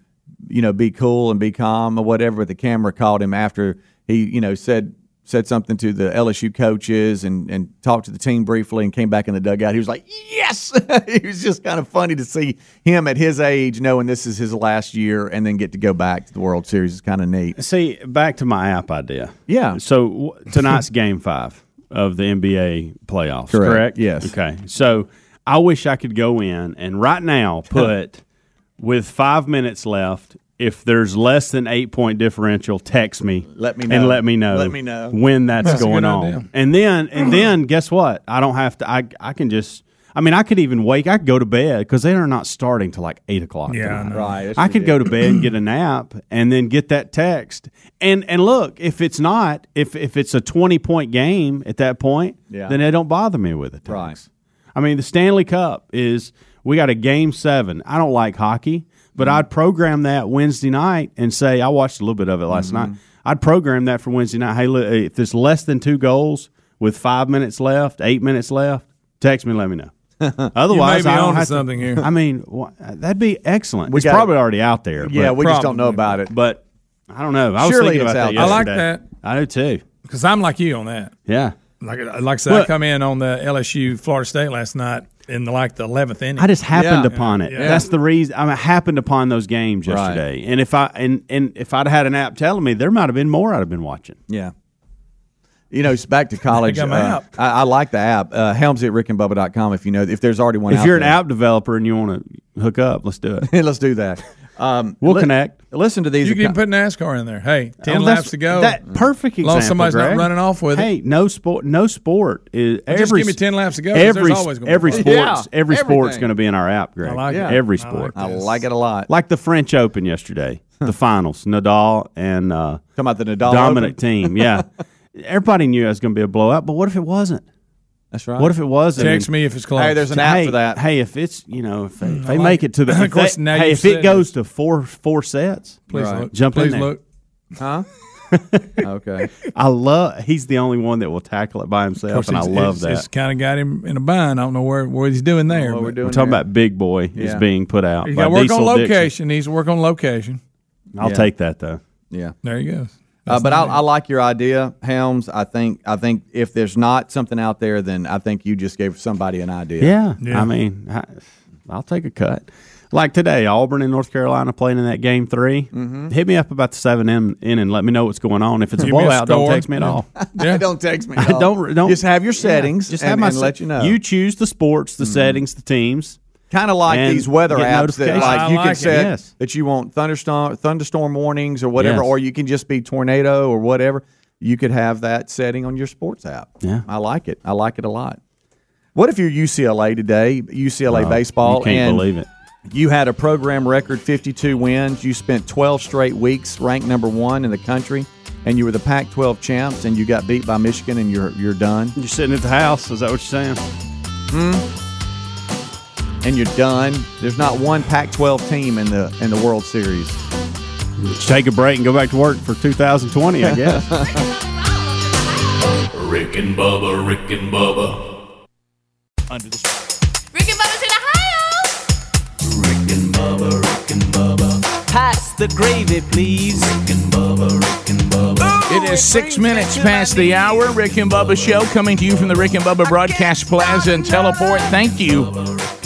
you know be cool and be calm or whatever. But the camera caught him after he you know said said something to the LSU coaches and, and talked to the team briefly and came back in the dugout. He was like, yes! <laughs> it was just kind of funny to see him at his age knowing this is his last year and then get to go back to the World Series. It's kind of neat. See, back to my app idea. Yeah. So w- tonight's game five of the NBA playoffs, Correct. correct? Yes. Okay. So I wish I could go in and right now <laughs> put with five minutes left. If there's less than eight point differential, text me. Let me know. and let me know. Let me know. when that's, That's going on. idea. And then and then guess what? I don't have to. I I can just. I mean, I could even wake. I could go to bed because they are not starting till like eight o'clock. Yeah, I tonight. Right. I could go to bed and get a nap and then get that text. And and look, if it's not, if if it's a twenty point game at that point, Yeah. then it don't bother me with it. Right. I mean, the Stanley Cup is we got a game seven. I don't like hockey, but Mm-hmm. I'd program that Wednesday night and say I watched a little bit of it last Mm-hmm. night. I'd program that for Wednesday night. Hey, look, if there's less than two goals with five minutes left, eight minutes left, text me. Let me know. <laughs> Otherwise, I don't have to- something here. I mean, wha- that'd be excellent. We it's probably already out there. Yeah, we just don't know about it. but I don't know. I was Surely thinking it's about out that there. I like that. I do too. Because I'm like you on that. Yeah. Like, like I said, Well- I come in on the LSU Florida State last night in the, like the eleventh inning. I just happened Yeah. upon it. Yeah. That's the reason. I, mean, I happened upon those games Right. yesterday, and if I and and if I'd had an app telling me, there might have been more I'd have been watching. Yeah. You know, it's back to <laughs> college. got uh, app. I, I like the app. Uh, Helmsy at rickandbubba.com if you know, if there's already one If out you're an app developer and you want to hook up, let's do it. <laughs> Let's do that. Um, <laughs> We'll li- connect. Listen to these. you can even acco- put NASCAR in there. Hey, ten Oh, that's- laps to go. That perfect As long example. as somebody's not running off with it. Hey, no sport. No sport is Just every. give me 10 laps to go. there's Every always gonna be every fun. sports Yeah, every sport's going to be in our app, Greg. I like Yeah. it. Every I like sport. I like it a lot. like the French Open yesterday, the finals, Nadal and uh, Talking about the Nadal dominant Open? team. Yeah, everybody knew it was going to be a blowout, but what if it wasn't? That's right. What if it was? Text me if it's close. Hey, there's an app hey, for that. Hey, if it's you know if they, if they like make it. it to the <laughs> Of if course, they- now hey if it said goes to four four sets, Please Right. look. Jump in Please there. look. Huh? <laughs> okay. I love. He's the only one that will tackle it by himself, course, and I love it's, that. It's kind of got him in a bind. I don't know where what he's doing there. What we're doing We're talking there. about Big Boy is being put out. He's by got to work Diesel on Dixon. location. He's work on location. I'll Yeah. take that though. Yeah. There he goes. Uh, but I, I like your idea, Helms. I think I think if there's not something out there, then I think you just gave somebody an idea. Yeah, Yeah. I mean, I, I'll take a cut. Like today, Auburn and North Carolina playing in that game 3 Mm-hmm. Hit me up about the seven in, in and let me know what's going on. If it's a Give a blowout, don't text me at all. <laughs> Yeah. don't text me. At <laughs> all. don't don't just have your yeah, settings. just and, have my and se- let you know. You choose the sports, the settings, the teams. Kind of like and these weather apps that like I you like can it. set Yes. that you want thunderstorm thunderstorm warnings or whatever, Yes. or you can just be tornado or whatever. You could have that setting on your sports app. Yeah. I like it. I like it a lot. What if you're UCLA today, UCLA Oh, baseball, You can't and believe it. you had a program record 52 wins. You spent 12 straight weeks ranked number one in the country, and you were the Pac-12 champs, and you got beat by Michigan, and you're you're done, You're sitting at the house. Is that what you're saying? Hmm? And you're done. There's not one Pac-12 team in the in the World Series. Take a break and go back to work for 2020, I guess. <laughs> Rick and Bubba, Rick and Bubba, Under the Rick and Bubba's in Ohio. Rick and Bubba, Rick and Bubba, Pass the gravy, please. Rick and Bubba, Rick and Bubba. It is six minutes past the hour. Rick and Bubba show coming to you from the Rick and Bubba Broadcast Plaza and Teleport. Thank you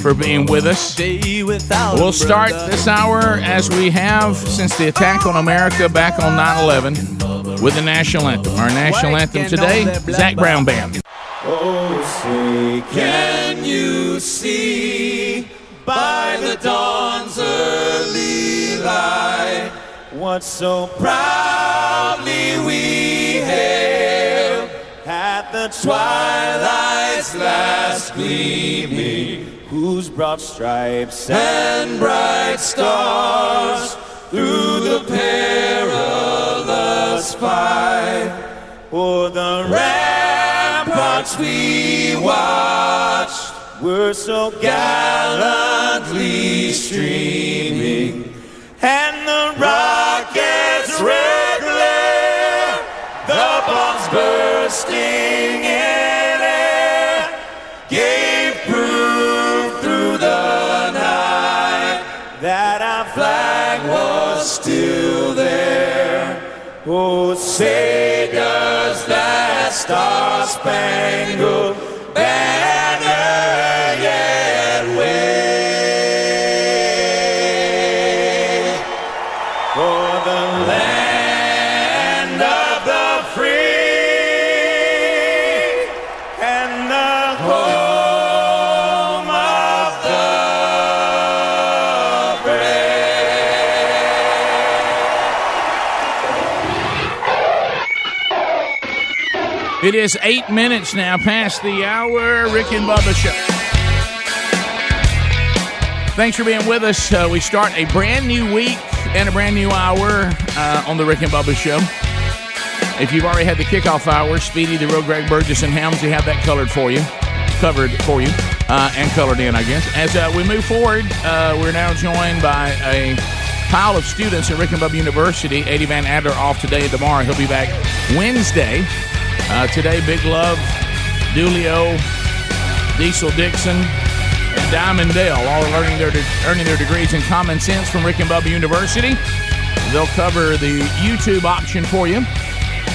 for being with us. We'll start this hour as we have since the attack on America back on 9 11 with the national anthem. Our national anthem today, Zac Brown Band. Oh, say, can you see by the dawn's early light what so proudly we hailed at the twilight's last gleaming, whose broad stripes and bright stars through the perilous fight. O'er the ramparts we watched were so gallantly streaming, and the rockets' red glare, the bombs bursting in air, gave Oh, say does that star spangled It is eight minutes now past the hour. Rick and Bubba Show. Thanks for being with us. Uh, we start a brand new week and a brand new hour uh, on the Rick and Bubba Show. If you've already had the kickoff hour, Speedy, the real Greg Burgess, and Helmsy have that colored for you, covered for you, uh, and colored in, I guess. As uh, we move forward, uh, we're now joined by a pile of students at Rick and Bubba University. Eddie Van Adler off today and tomorrow. He'll be back Wednesday. Uh, today, Big Love, Dulio, Diesel Dixon, and Diamond Dale all are their de- earning their degrees in common sense from Rick and Bubba University. They'll cover the YouTube option for you.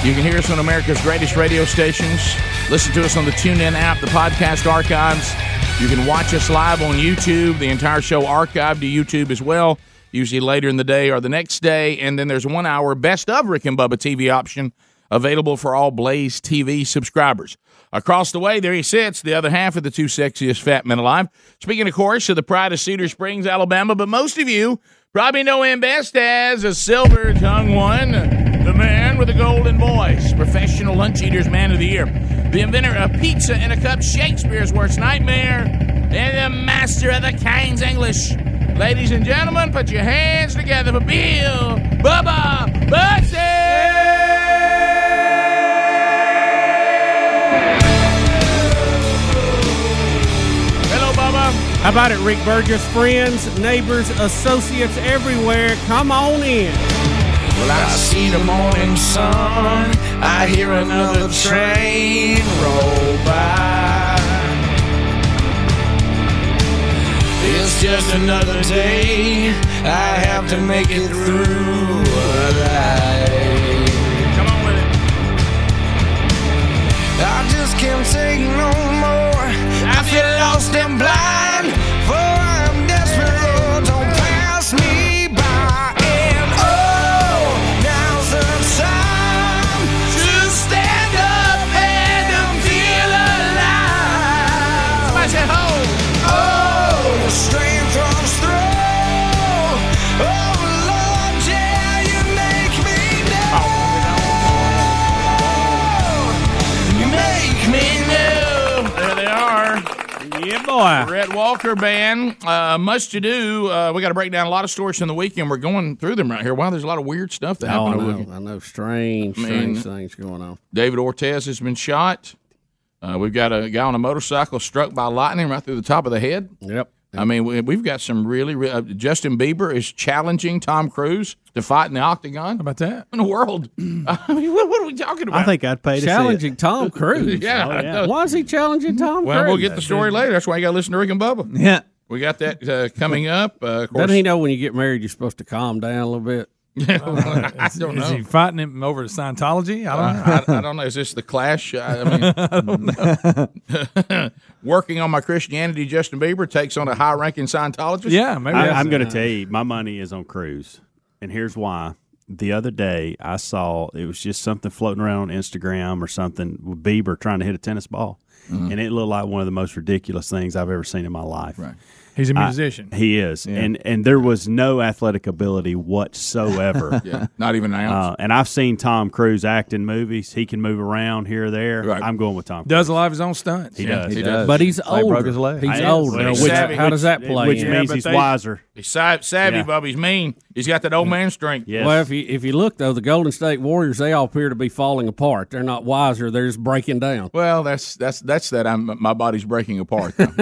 You can hear us on America's greatest radio stations. Listen to us on the TuneIn app, the podcast archives. You can watch us live on YouTube. The entire show archived to YouTube as well, usually later in the day or the next day. And then there's one hour best of Rick and Bubba TV option available for all Blaze TV subscribers. Across the way, there he sits, the other half of the two sexiest fat men alive. Speaking, of course, of the pride of Cedar Springs, Alabama, but most of you probably know him best as a silver tongue one, the man with a golden voice, professional lunch eaters man of the year, the inventor of pizza in a cup, Shakespeare's worst nightmare, and the master of the King's English. Ladies and gentlemen, put your hands together for Bill Bubba Bussey! How about it, Rick Burgess? Friends, neighbors, associates everywhere, come on in. Well, I see the morning sun. I hear another train roll by. It's just another day. I have to make it through alive. I just can't take no more. I feel lost and blind. Boy. Red Walker Band. Uh, much to do. Uh, we got to break down a lot of stories from the weekend. We're going through them right here. Wow, there's a lot of weird stuff that Oh, I happened over know. I know. Strange, I mean- strange things going on. David Ortiz has been shot. Uh, we've got a guy on a motorcycle struck by lightning right through the top of the head. Yep. I mean, we, we've got some really, re- uh, Justin Bieber is challenging Tom Cruise to fight in the octagon. How about that? In the world. <laughs> I mean, what, what are we talking about? I think I'd pay to see it. Challenging Tom <laughs> Cruise. Yeah, Oh, I know. Why is he challenging Tom Well, Cruise? we'll get the story later. That's why you got to listen to Rick and Bubba. Yeah. We got that uh, coming up. Uh, of course, Doesn't he know when you get married, you're supposed to calm down a little bit? <laughs> I don't Is know. he fighting him over the Scientology? I don't know. Uh, I, I don't know. Is this the clash? I, I <laughs> mean, <laughs> working on my Christianity, Justin Bieber takes on a high-ranking Scientologist. Yeah, maybe. I, am going to tell you, my money is on Cruise, and here's why. The other day, I saw it was just something floating around on Instagram or something with Bieber trying to hit a tennis ball, Mhm. and it looked like one of the most ridiculous things I've ever seen in my life. Right. He's a musician. he is, Yeah. and and there was no athletic ability whatsoever. <laughs> Yeah, not even an ounce. Uh, and I've seen Tom Cruise act in movies. He can move around here or there. I'm going with Tom. Cruise. Does a lot of his own stunts. He does. He does. But he's Like broke older. his leg. He's I- older. well, Which- which- how does that play? which in? means he's wiser. He's savvy, Yeah. Bubba. He's mean. He's got that old man strength. Well, if you if you look though, the Golden State Warriors they all appear to be falling apart. They're not wiser. They're just breaking down. Well, that's that's that's that. I'm my body's breaking apart. <laughs> they're,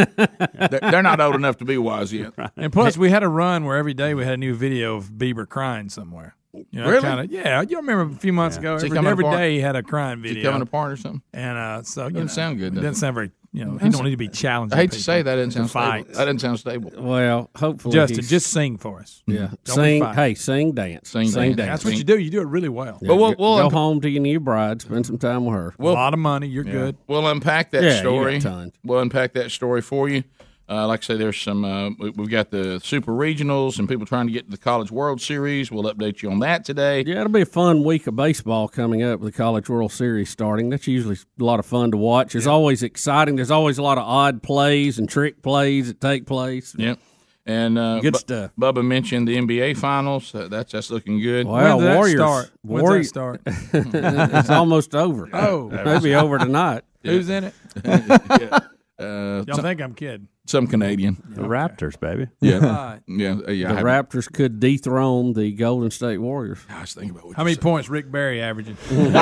they're not old enough to be wise yet. <laughs> And plus, we had a run where every day we had a new video of Bieber crying somewhere. You know, Really? Kinda, yeah, you remember a few months ago, Is he every, coming every apart? day he had a crying Is he video. coming apart or something? And uh, so you Doesn't know, sound good, It does doesn't sound very. You know, he That's- don't need to be challenged. I hate to say that. That doesn't sound fight. stable. That doesn't sound stable. Well, hopefully, Justin, he's- just sing for us. Yeah, Don't sing. Hey, sing, dance, Sing, sing dance. That's what you do. You do it really well. Yeah, go, go home to your new bride, spend some time with her. a lot of money. You're Yeah. good. We'll unpack that Yeah, you got story. We'll unpack that story for you. Uh, like I say, there's some. Uh, we- we've got the super regionals and people trying to get to the College World Series. We'll update you on that today. Yeah, it'll be a fun week of baseball coming up with the College World Series starting. That's usually a lot of fun to watch. It's always exciting. There's always a lot of odd plays and trick plays that take place. Yep. And uh, Good Bu- stuff. Bubba mentioned the NBA Finals. Uh, that's that's looking good. Wow, When did that Warriors. start? When's that Warriors- start? <laughs> it's almost over. Oh. maybe over tonight. Who's in it? <laughs> yeah. Uh, Y'all some, think I'm kidding? Some Canadian. The Raptors, baby. Yeah, Right. <laughs> yeah, uh, yeah. The Raptors could dethrone the Golden State Warriors. I was thinking about what How many points Rick Barry averaging? <laughs>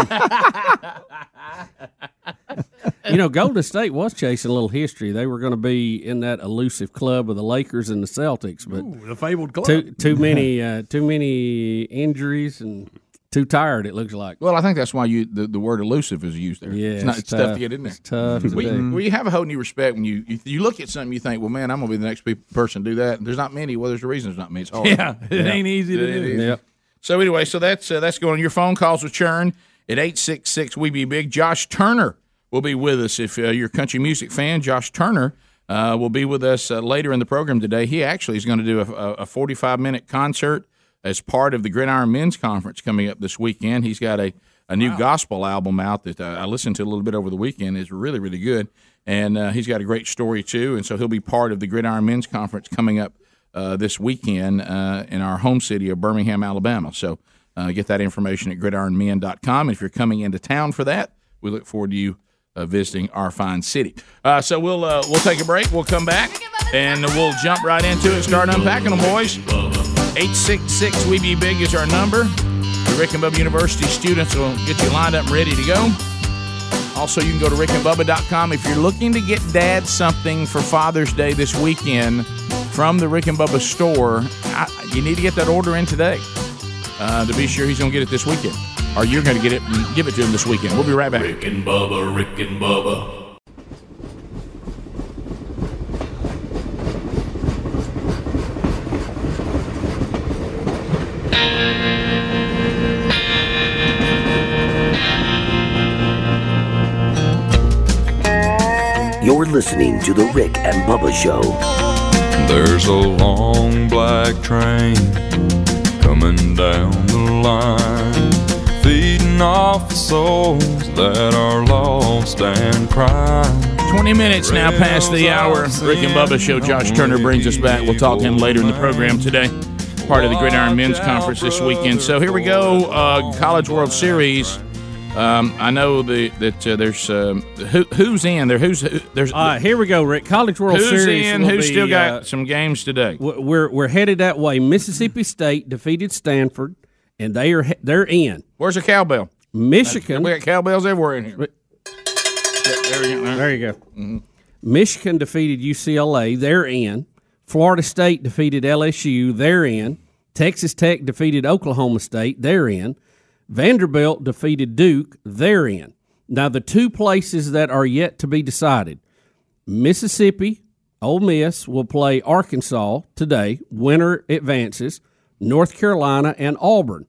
You know, Golden State was chasing a little history. They were going to be in that elusive club of the Lakers and the Celtics, but Ooh, the fabled club. too too many <laughs> uh, too many injuries and too tired. It looks like. Well, I think that's why you the, the word elusive is used there. Yeah, it's not it's it's tough tough. to get in there. It's tough to We, well, you have a whole new respect when you, you you look at something you think, well, man, I'm gonna be the next pe- person to do that. And There's not many. Well, there's a reason there's not many. It's hard. Yeah, it ain't easy to It do. easy. Yep. So anyway, so that's uh, that's going on. Your phone calls with Churn at eight six six. We be big. Josh Turner will be with us. If uh, you're a country music fan, Josh Turner uh, will be with us uh, later in the program today. He actually is going to do a, a, a 45 minute concert as part of the Gridiron Men's Conference coming up this weekend. He's got a, a new gospel album out that uh, I listened to a little bit over the weekend. is really really good, and uh, he's got a great story too. And so he'll be part of the Gridiron Men's Conference coming up uh, this weekend uh, in our home city of Birmingham, Alabama. So uh, get that information at gridironmen.com. And if you're coming into town for that, we look forward to you uh, visiting our fine city. Uh, so we'll uh, we'll take a break. We'll come back and we'll jump right into it. Start unpacking them, boys. Eight six six We Be Big is our number. The Rick and Bubba University students will get you lined up and ready to go. Also, you can go to rickandbubba.com if you're looking to get dad something for Father's Day this weekend from the Rick and Bubba store. I, you need to get that order in today uh, to be sure he's going to get it this weekend, or you're going to get it and give it to him this weekend. We'll be right back. Rick and Bubba, Rick and Bubba. You're listening to The Rick and Bubba Show. There's a long black train coming down the line, feeding off the souls that are lost and crying. 20 minutes now past the hour. Rick and Bubba show. Josh Turner brings us back. We'll talk to him later in the program today. Part of the Gridiron Men's Conference this weekend. So here we go. Uh, College World Series. Um, I know the, that uh, there's um, who, who's in there. Who's who, there's All right, here we go, Rick. College World Series. who's Series. in? Who's be, still got uh, some games today? We're we're headed that way. Mississippi State defeated Stanford, and they are they're in. Where's the cowbell? Michigan. We got cowbells everywhere in here. There you go. There you go. Michigan defeated UCLA. They're in. Florida State defeated LSU. They're in. Texas Tech defeated Oklahoma State. They're in. Vanderbilt defeated Duke. They're in. Now, the two places that are yet to be decided Mississippi, Ole Miss will play Arkansas today. Winner advances. North Carolina and Auburn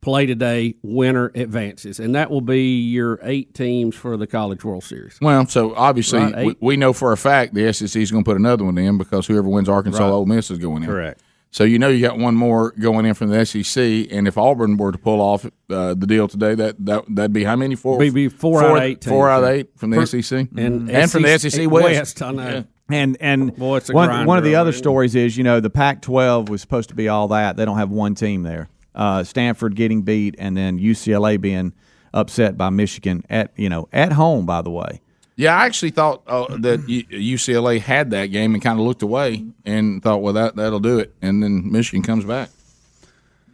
play today. Winner advances. And that will be your eight teams for the College World Series. Well, so obviously Right, we, we know for a fact the SEC is going to put another one in because whoever wins Arkansas, Right. Ole Miss is going in. Correct. So you know you got one more going in from the SEC, and if Auburn were to pull off uh, the deal today, that that that'd be how many? Four, Be- be four out of eight Four out of eight from the For- SEC, and and from the SEC SEC West. West, I know. Yeah. And and Boy, it's a one, one of the other stories is you know the Pac-12 was supposed to be all that. They don't have one team there. Uh, Stanford getting beat, and then UCLA being upset by Michigan at you know at home. By the way, Yeah, I actually thought uh, that UCLA had that game and kind of looked away and thought, well, that that'll do it, and then Michigan comes back.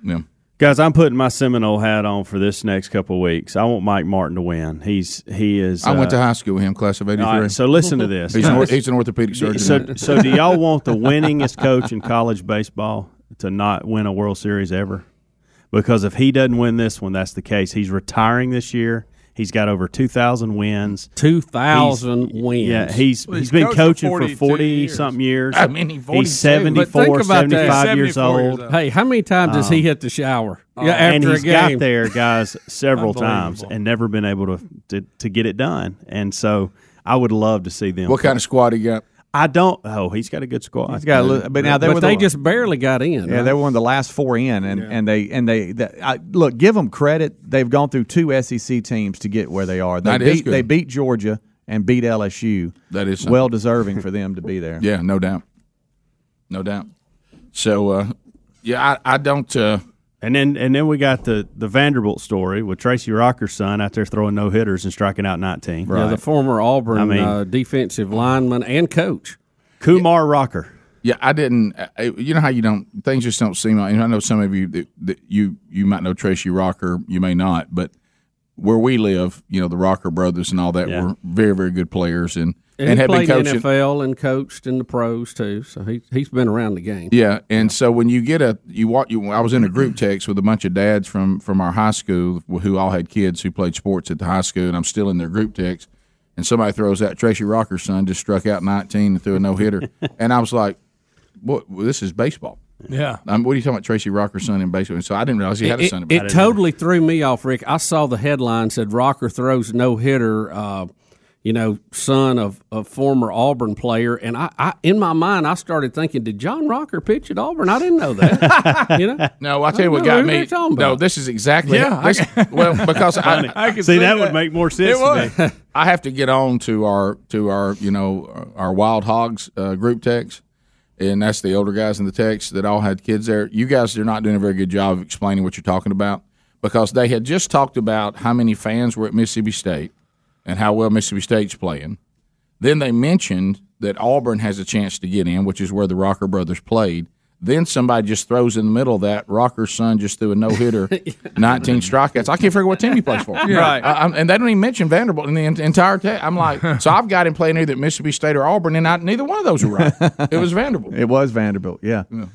Yeah. Guys, I'm putting my Seminole hat on for this next couple of weeks. I want Mike Martin to win. He's he is. I went uh, to high school with him, class of '83. all right, so listen to this. He's, an, he's an orthopedic surgeon. So, so do y'all want the winningest coach in college baseball to not win a World Series ever? because if he doesn't win this one, that's the case. He's retiring this year. He's got over two thousand wins. Two thousand wins. Yeah, he's Well, he's he's been coaching for for 42 forty years. something years. I mean, he 42. he's 74, But think about that. 75 years 74 years old. old. Hey, how many times has he um, hit the shower? Uh, yeah, and after a he's got there, guys, <laughs> several times and never been able to, to to get it done. And so I would love to see them. What kind of squad he got? I don't. Oh, he's got a good squad. He's got a li- but now they were they the- just barely got in. Yeah, right? they were one of the last four in, and, and they and they, they I, look. Give them credit; they've gone through two SEC teams to get where they are. They That is beat good. they beat Georgia and beat LSU. That is something. well deserving for them to be there. <laughs> Yeah, no doubt, no doubt. So, uh, yeah, I, I don't. Uh, And then and then we got the the Vanderbilt story with Tracy Rocker's son out there throwing no hitters and striking out nineteen. Yeah, the former Auburn I mean- uh, defensive lineman and coach. Kumar Rocker. Yeah, I didn't. uh, You know how you don't things just don't seem like. I know some of you that, that you you might know Tracy Rocker, you may not, but where we live, you know the Rocker brothers and all that Yeah. were very very good players and And, and, have been coaching. NFL and coached in the pros too. So he he's been around the game. Yeah, and so when you get a you want you, I was in a group text with a bunch of dads from from our high school who all had kids who played sports at the high school, and I'm still in their group text. And somebody throws out Tracy Rocker's son just struck out 19 and threw a no hitter, <laughs> and I was like, "What? Well, this is baseball." Yeah. Um, what are you talking about, Tracy Rocker's son in baseball? So I didn't realize he had a It, son. it, it totally threw me off, Rick. I saw the headline said Rocker throws no hitter. Uh, you know, son of a former Auburn player, and I, I, in my mind, I started thinking, did John Rocker pitch at Auburn? I didn't know that. <laughs> you know, No, I'll tell you what I got who me. they're talking No, this is exactly. Yeah, this- well, because <laughs> I, I can See, see that that. would make more sense It to would. <laughs> I have to get on to our to our you know our Wild Hogs uh, group text, and that's the older guys in the text that all had kids there. You guys are not doing a very good job of explaining what you're talking about because they had just talked about how many fans were at Mississippi State and how well Mississippi State's playing. Then they mentioned that Auburn has a chance to get in, which is where the Rocker brothers played. Then somebody just throws in the middle of that. Rocker's son just threw a no hitter, <laughs> 19 strikeouts. I can't figure what team he plays for. <laughs> Yeah. Right. I- I'm- and they don't even mention Vanderbilt in the en- entire text. I'm like, <laughs> so I've got him playing either at Mississippi State or Auburn, and I, neither one of those are right. it was Vanderbilt. It was Vanderbilt. Yeah. And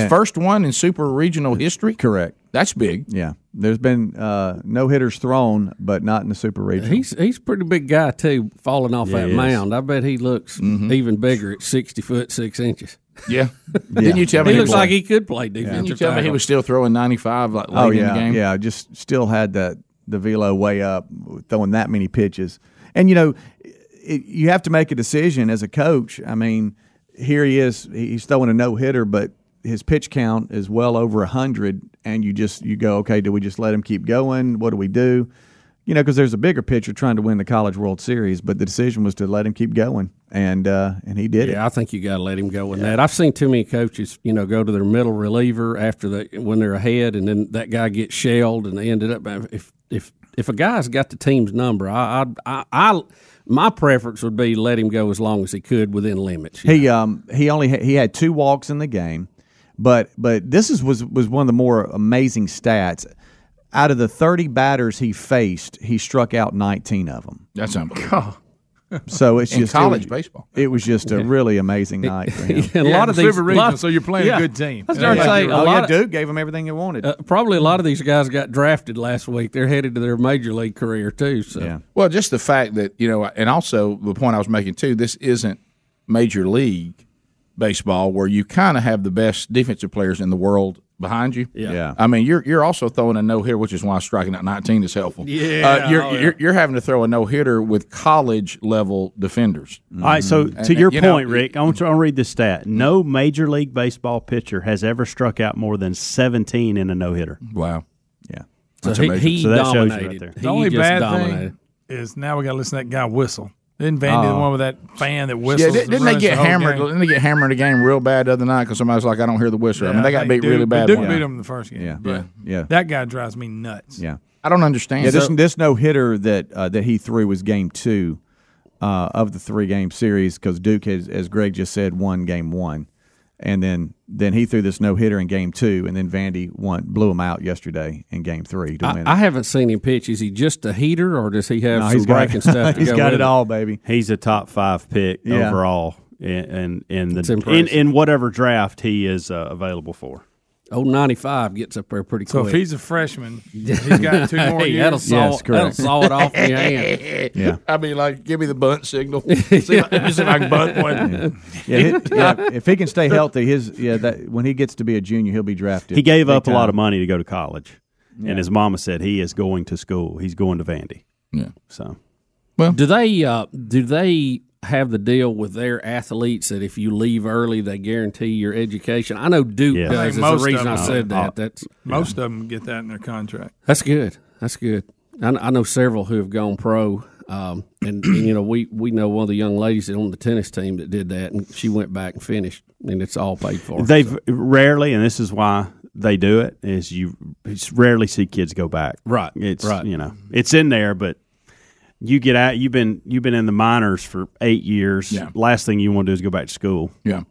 Yeah. first one in super regional history. Correct. That's big. Yeah. There's been uh, no hitters thrown, but not in the super regional. he's he's pretty big guy too, falling off Yeah, that he is. mound. I bet he looks Mm-hmm. even bigger at sixty foot six inches. Yeah. <laughs> Didn't you tell me he he looks was- like he could play defensive? Didn't you tell me he was still throwing 95 like oh, late oh in yeah, the game? yeah. Just still had that the velo way up, throwing that many pitches, and you know, it, you have to make a decision as a coach. I mean, here he is, he's throwing a no hitter, but his pitch count is well over hundred, and you just you go, okay, do we just let him keep going? What do we do? You know, because there's a bigger pitcher trying to win the College World Series, but the decision was to let him keep going, and uh, and he did it. Yeah, I think you got to let him go with that. I've seen too many coaches, you know, go to their middle reliever after the when they're ahead, and then that guy gets shelled, and they ended up if if if a guy's got the team's number, I I, I, I my preference would be let him go as long as he could within limits. He um he only had, he had two walks in the game, but but this is was was one of the more amazing stats. Out of the thirty batters he faced, he struck out nineteen of them. That's unbelievable. So it's <laughs> In just college it, baseball. It was just a really amazing night for <laughs> him. And a lot of these, super regional, lot- so you're playing yeah. a good team. I was starting to Yeah. say a oh, lot yeah, Duke gave him everything he wanted. uh, probably a lot of these guys got drafted last week. They're headed to their major league career too. So yeah. Well, just the fact that you know, and also the point I was making too. This isn't major league baseball where you kind of have the best defensive players in the world behind you. Yeah. Yeah. I mean, you're you're also throwing a no hitter, which is why striking out 19 is helpful. Yeah, uh, you're, oh, yeah. you're you're having to throw a no hitter with college level defenders. All right, so And- to your and, you know, point, Rick, I want you to read this stat. No Major League Baseball pitcher has ever struck out more than 17 in a no hitter. Wow. Yeah. So That's he, amazing. he So that shows you right dominated. there. The only just bad dominated. thing is now we got to listen to that guy whistle. Isn't Vandy the Oh. one with that fan that Yeah, whistles? di- and didn't they get the hammered? game? Didn't they get hammered in the game real bad the other night because somebody's like, I don't hear the whistle. I mean, they got beat Duke- really bad. Duke one. beat them in the first game. Yeah. but Yeah. that guy drives me nuts. Yeah. I don't understand. Yeah, this So- this no hitter that uh, that he threw was game two uh, of the three game series because Duke has, as Greg just said, won game one, and then then he threw this no hitter in game two, and then Vandy won blew him out yesterday in game three to I, win. I it. haven't seen him pitch. Is he just a heater, or does he have No, some got- breaking stuff? <laughs> To he's go got with it all, baby. He's a top five pick Yeah. overall in, in, in the in, in whatever draft he is uh, available for. Old ninety five gets up there pretty quick. So if he's a freshman, <laughs> he's got two more Hey, years. that'll saw- Yes, that'll saw it off in your hand. <laughs> Yeah. I mean, like, give me the bunt signal. <laughs> See if, I, see if I can bunt one. Yeah, he- yeah, if he can stay healthy, his yeah, that when he gets to be a junior, he'll be drafted. He gave big up a lot of money to go to college, Yeah. and his mama said he is going to school. He's going to Vandy. Yeah. So Well, do they uh, do they have the deal with their athletes that if you leave early, they guarantee your education? I know Duke I does. think Is the most of reason I them- said that. uh, That's most of them get that in their contract. That's good. That's good. I, I know several who have gone pro, um, and, and, you know we we know one of the young ladies on the tennis team that did that, and she went back and finished, and it's all paid for. they've rarely, and this is why they do it. Is you rarely see kids go back. Right. It's Right. you know it's in there, but you get out. You've been you've been in the minors for eight years. Yeah. Last thing you want to do is go back to school. Yeah.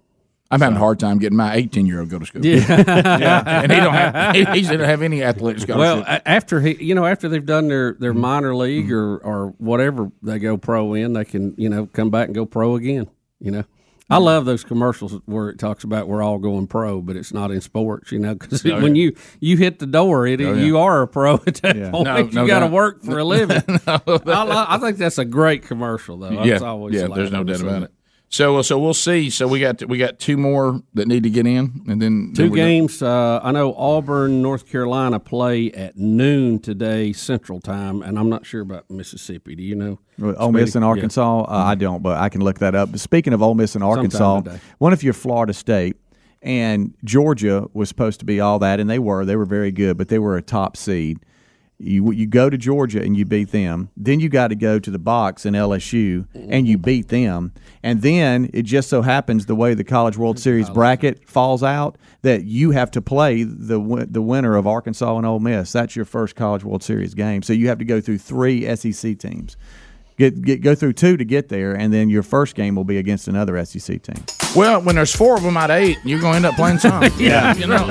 I'm having a hard time getting my 18 year old go to school. Yeah. <laughs> yeah. And he don't have he, he doesn't have any athletic scholarship. Well, after he, you know, after they've done their, Mm-hmm. their minor league or, or whatever they go pro in, they can you know come back and go pro again. You know, I love those commercials where it talks about we're all going pro, but it's not in sports. You know, because Oh, <laughs> when yeah. you you hit the door, it Oh, yeah. you are a pro <laughs> at that Yeah. point. No, you no got to work for a living. <laughs> I, I think that's a great commercial, though. Yeah, was always yeah. There's no doubt about that. it. So, so we'll see. So we got we got two more that need to get in, and then Two then games. Uh, I know Auburn, North Carolina play at noon today Central Time, and I'm not sure about Mississippi. Do you know? With Ole Miss Speedy? and Yeah. Arkansas, uh, I don't, but I can look that up. But speaking of Ole Miss and Arkansas, one of your Florida State and Georgia was supposed to be all that, and they were. They were very good, but they were a top seed. You you go to Georgia and you beat them. Then you got to go to the box in LSU and you beat them. And then it just so happens the way the College World Series bracket falls out that you have to play the the winner of Arkansas and Ole Miss. That's your first College World Series game. So you have to go through three SEC teams. Get, get go through two to get there, and then your first game will be against another SEC team. Well, when there's four of them out of eight, you're going to end up playing some. <laughs> Yeah. you know,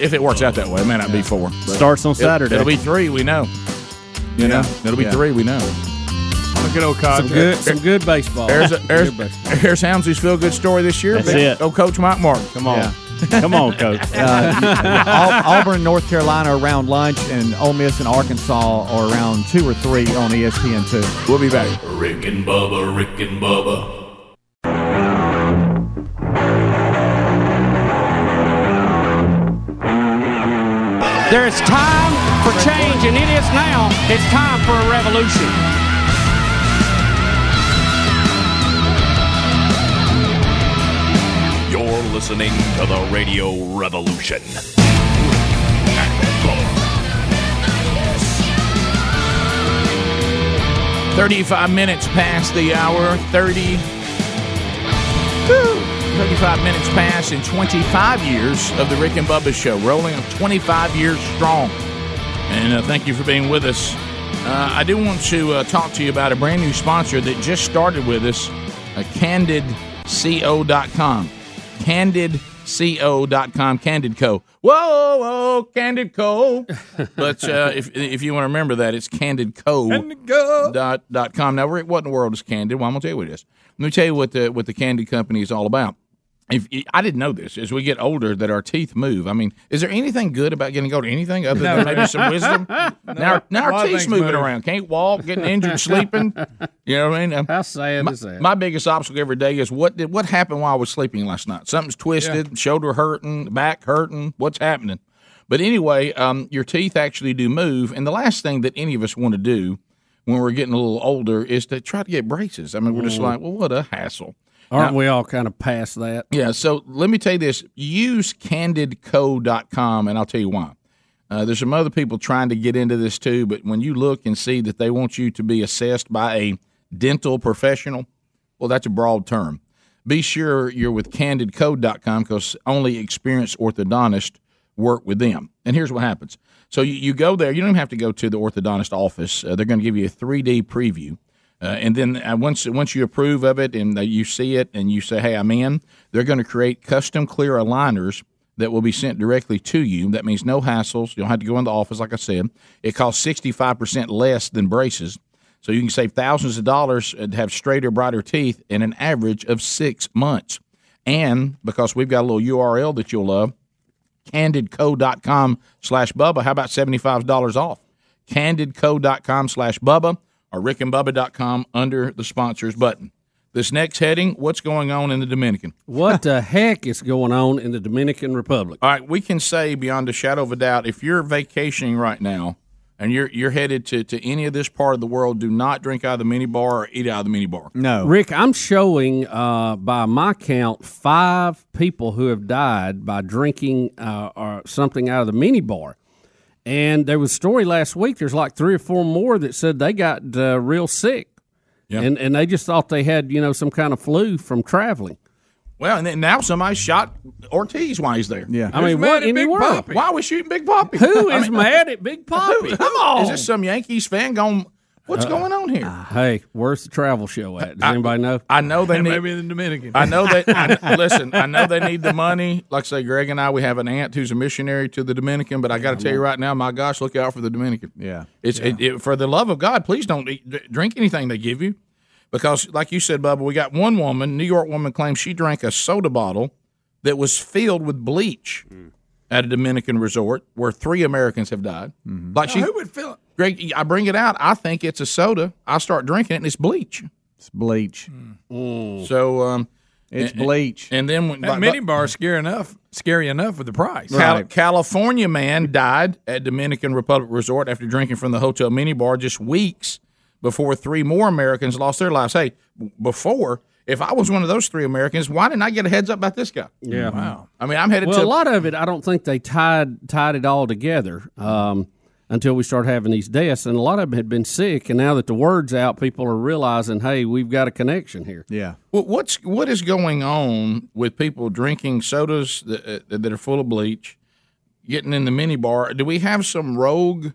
if it works out that way, it may not be four. Starts on it'll- Saturday. It'll, be three. We know. You know, it'll be Yeah. three. We know. Look at old Some good, some good baseball. There's, a, there's, Good baseball. here's Helmsley's feel good story this year. That's Big- it. Old Coach Mike Martin. Come on. Yeah. <laughs> Come on, coach. Uh, Auburn, North Carolina around lunch, and Ole Miss and Arkansas are around two or three on ESPN two. We'll be back. Rick and Bubba, Rick and Bubba. There's time for change, and it is now. It's time for a revolution. Listening to the Radio Revolution. Thirty-five minutes past the hour. Thirty. Woo. 35 minutes past in 25 years of the Rick and Bubba Show, rolling on 25 years strong. And uh, thank you for being with us. Uh, I do want to uh, talk to you about a brand new sponsor that just started with us, uh, CandidCo.com. CandidCo.com, Candid Co. Whoa, whoa, Candid Co. but uh, <laughs> if, if you want to remember that, it's CandidCo dot, dot com. Now, what in the world is Candid? Well, I'm going to tell you what it is. Let me tell you what the, what the Candid Company is all about. If I didn't know this, as we get older, that our teeth move. I mean, is there anything good about getting older? Anything other than maybe some wisdom? <laughs> Now, now our of teeth's moving move. around. Can't walk, getting injured, <laughs> sleeping. You know what I mean? How sad my, is that? my biggest obstacle every day is what did what happened while I was sleeping last night? Something's twisted, shoulder hurting, back hurting. What's happening? But anyway, um, your teeth actually do move, and the last thing that any of us want to do when we're getting a little older is to try to get braces. I mean, we're just like, well, what a hassle. Aren't Now- we all kind of past that? yeah, so let me tell you this. Use candidco.com, and I'll tell you why. Uh, there's some other people trying to get into this too, but when you look and see that they want you to be assessed by a dental professional, well, that's a broad term. Be sure you're with candidco.com because only experienced orthodontists work with them. And here's what happens. So you, you go there, you don't even have to go to the orthodontist office. Uh, they're going to give you a 3D preview. Uh, and then uh, once once you approve of it and uh, you see it and you say, "Hey, I'm in," they're going to create custom clear aligners that will be sent directly to you. That means no hassles. You don't have to go in the office, like I said. It costs 65 percent less than braces, so you can save thousands of dollars and have straighter, brighter teeth in an average of six months. And because we've got a little URL that you'll love, candidco.com slash Bubba. How about $75 off? candidco.com slash Bubba or rickandbubba.com under the sponsors button. This next heading, what's going on in the Dominican? What the <laughs> heck is going on in the Dominican Republic? All right, we can say beyond a shadow of a doubt, if you're vacationing right now and you're you're headed to, to any of this part of the world, do not drink out of the mini bar or eat out of the mini bar. No. Rick, I'm showing uh, by my count five people who have died by drinking uh, or something out of the mini bar. And there was a story last week. There's like three or four more that said they got uh, real sick, and and they just thought they had you know some kind of flu from traveling. Well, and then now somebody shot Ortiz while he's there. Yeah. I mean, what in the world? Why are we shooting Big Papi? Who is I mean, mad at Big <laughs> Papi? who- Come on. Is this some Yankees fan going? What's Uh, going on here? Hey, where's the travel show at? Does anybody know? I know they need. Maybe in the Dominican. I know that. I, <laughs> listen, I know they need the money. Like I say, Greg and I, we have an aunt who's a missionary to the Dominican. But I got to tell you right now, my gosh, look out for the Dominican. Yeah. It's It, it, for the love of God, please don't eat, drink anything they give you, because like you said, Bubba, we got one woman, New York woman, claims she drank a soda bottle that was filled with bleach at a Dominican resort where three Americans have died. Like she, who would fill it? Greg, I bring it out. I think it's a soda. I start drinking it, and it's bleach. It's bleach. So um, It's and- bleach. And then when That mini bar is scary enough. Scary enough with the price. Cal- California man died at Dominican Republic Resort after drinking from the hotel mini bar just weeks before three more Americans lost their lives. Hey, before, if I was one of those three Americans, why didn't I get a heads up about this guy? Yeah. Wow. I mean, I'm headed Well, to a lot of it, I don't think they tied tied it all together um, until we start having these deaths, and a lot of them had been sick. And now that the word's out, people are realizing, hey, we've got a connection here. Yeah. Well, what's what is going on with people drinking sodas that, uh, that are full of bleach, getting in the mini bar? Do we have some rogue?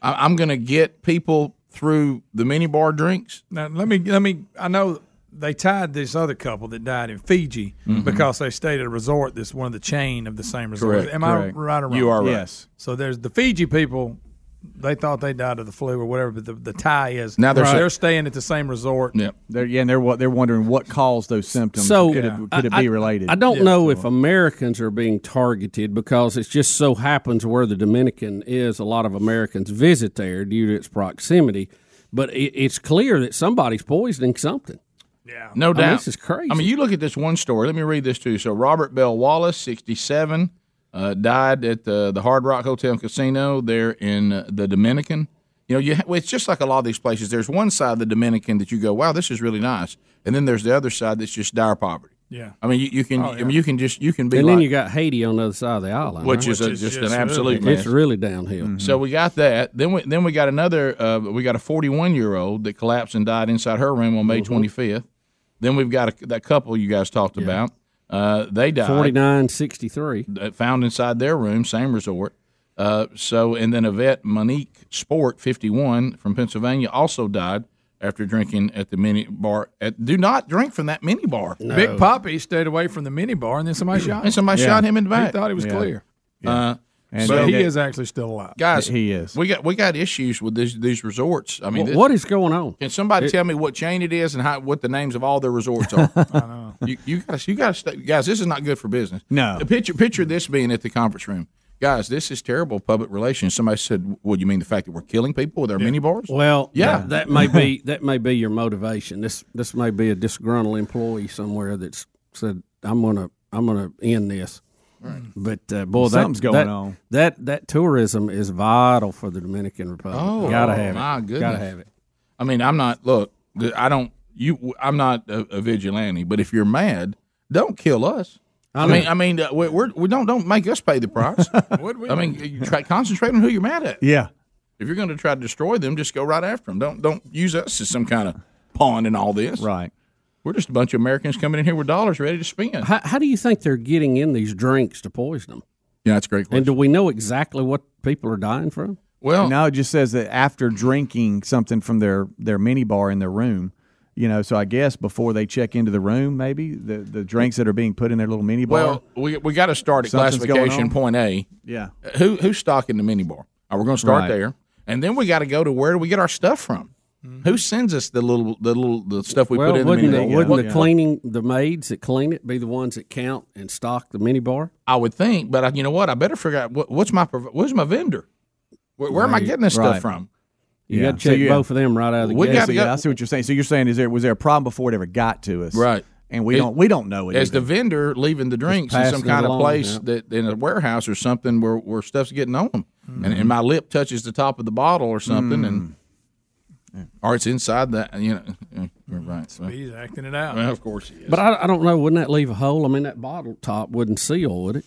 I, I'm going to get people through the mini bar drinks. Now let me let me. I know they tied this other couple that died in Fiji Mhm. because they stayed at a resort that's one of the chain of the same resort. Correct, Am correct. I right or wrong? You are right. Yes. So there's the Fiji people. They thought they died of the flu or whatever, but the, the tie is Now they're they're, staying at the same resort. Yeah. They're yeah, and they're what they're wondering what caused those symptoms. So could it, could it be related? I don't know if Americans are being targeted because it just so happens where the Dominican is. A lot of Americans visit there due to its proximity, but it, it's clear that somebody's poisoning something. Yeah, No I mean, doubt. this is crazy. I mean, you look at this one story. Let me read this to you. So, Robert Bell Wallace, 67, uh, died at the, the Hard Rock Hotel and Casino there in uh, the Dominican. You know, you ha- it's just like a lot of these places. There's one side of the Dominican that you go, wow, this is really nice. And then there's the other side that's just dire poverty. Yeah. I mean, you, you can, Oh, I mean, you can just, you can be and like, then you got Haiti on the other side of the island, which right? is, a, just, an absolute It's mess. really downhill. So we got that. Then we then we got another. Uh, we got a 41 year old that collapsed and died inside her room on May Mm-hmm. 25th. Then we've got a, that couple you guys talked about. Uh, they died. Forty nine sixty three. uh, found inside their room, same resort. Uh, so and then Yvette Monique Sport, 51 from Pennsylvania, also died after drinking at the mini bar. At, do not drink from that mini bar. Big Papi stayed away from the mini bar, and then somebody <clears throat> shot him. And somebody shot him in the back. He thought he was Yeah. clear. Uh, And but so- he is actually still alive. guys. He is. We got we got issues with these these resorts. I mean, Wh- this- what is going on? Can somebody It- tell me what chain it is and how what the names of all their resorts are? <laughs> I know. You you guys you guys guys this is not good for business. No. Uh, picture picture this being at the conference room. Guys, this is terrible public relations. Somebody said, "Would you mean the fact that we're killing people with our mini bars?" Well, Yeah. that, that may be that may be your motivation. This this may be a disgruntled employee somewhere that's said, "I'm gonna I'm gonna end this." But uh, boy, Something's that, going that, on. That that tourism is vital for the Dominican Republic. Oh, gotta have it. my goodness. Gotta have it. I mean, I'm not. Look, I don't. You, I'm not a, a vigilante. But if you're mad, don't kill us. I, I mean. I mean, uh, we, we're, we don't don't make us pay the price. <laughs> I mean, you try concentrate on who you're mad at. Yeah. If you're going to try to destroy them, just go right after them. Don't don't use us as some kind of pawn in all this. Right. We're just a bunch of Americans coming in here with dollars ready to spend. How, how do you think they're getting in these drinks to poison them? Yeah, that's a great. Question. And do we know exactly what people are dying from? Well, no, it just says that after drinking something from their their mini bar in their room, you know. So I guess before they check into the room, maybe the the drinks that are being put in their little mini bar. Well, we we got to start at Something's going classification point A. Yeah. Who who's stocking the mini bar? Uh, we're going to start Right. there, and then we got to go to where do we get our stuff from? Who sends us the little the little the stuff we well, put in the wouldn't, mini the, bar? wouldn't What- the cleaning the maids that clean it be the ones that count and stock the mini bar? I would think, but I, you know what? I better figure out what, what's my prov- where's my vendor. Where, where am I getting this Right. stuff from? You Yeah. got to So check you- both of them right out of the We gate. got yeah, I see what you're saying. So you're saying is there was there a problem before it ever got to us? Right. And we It- don't we don't know it. As either. the vendor leaving the drinks in some passing it kind of place yeah. that in a warehouse or something where, where stuff's getting on them, Mm-hmm. and, and my lip touches the top of the bottle or something, and or it's inside that. You know, yeah, <laughs> you're right. Well, He's acting it out. well, of course he is. But I, I don't know. Wouldn't that leave a hole? I mean, that bottle top wouldn't seal, would it?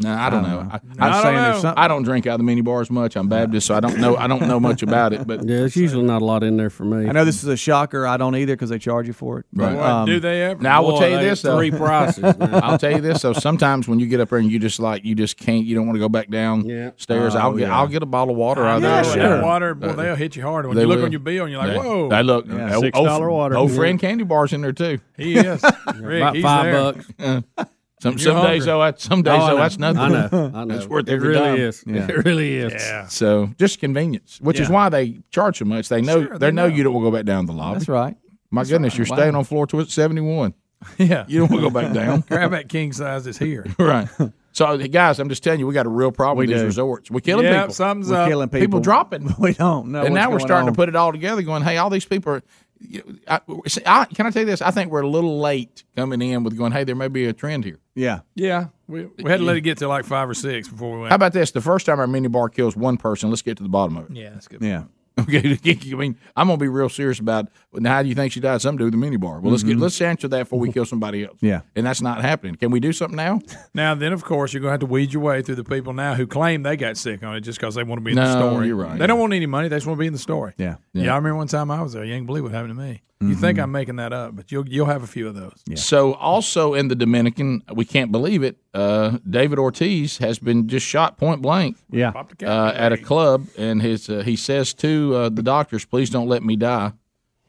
No, I don't know. Um, I, I'm I, saying there's something- I don't drink out of the mini bars much. I'm Baptist, so I don't know. I don't know much about it. But <laughs> yeah, there's usually not a lot in there for me. I know this is a shocker. I don't either because they charge you for it. Right. But, um, Now I will Boy, tell you they this got though. three prices <laughs> now. I'll tell you this though. Sometimes when you get up there and you just like you just can't, you don't want to go back down stairs. Oh, I'll get yeah. I'll get a bottle of water out Yeah, there. sure. Water, well, uh, they'll hit you hard. When you look on your bill and you're like, They- whoa. They look. Yeah, oh, $6 oh, water. Oh, friend candy bars in there too. He is. <laughs> Rick, About he's five there. bucks. Uh, Some You're some days though, that's some days Oh, though that's nothing. I know. I <laughs> know. It's worth It every really dime. is. It really is. Yeah. So just convenience, which is why they charge so much. They know Sure, they, they know, know. you don't want to go back down the lobby. That's right. My goodness, you're Wow. staying on floor seventy one. <laughs> Yeah. You don't want to go back <laughs> down. Grab that king size is here. right. So guys, I'm just telling you, we got a real problem We with these do. resorts. We're killing Yep, people. something's We're up. killing people. people. dropping. We don't know. and what's now we're going starting on. to put it all together, going, "Hey, all these people are." You- I, I, can I tell you this? I think we're a little late coming in with going, "Hey, there may be a trend here." Yeah. Yeah. We, we had to let it get to like five or six before we went. How about this? The first time our mini bar kills one person, let's get to the bottom of it. Yeah, that's good. Yeah. <laughs> Okay, I mean, I'm gonna be real serious about. Now, how do you think she died? Something to do with the mini bar. Well, let's get Mhm. let's answer that before we kill somebody else. <laughs> Yeah. and that's not happening. Can we do something now? <laughs> Now, then, of course, you're going to have to weed your way through the people now who claim they got sick on it just because they want to be in the story. you're right. They don't want any money. They just want to be in the story. Yeah. Yeah. I remember one time I was there. You ain't believe what happened to me. You think I'm making that up, but you'll you'll have a few of those. So, also in the Dominican, we can't believe it. Uh, David Ortiz has been just shot point blank. Yeah. uh, at a club, and his uh, he says to uh, the doctors, "Please don't let me die.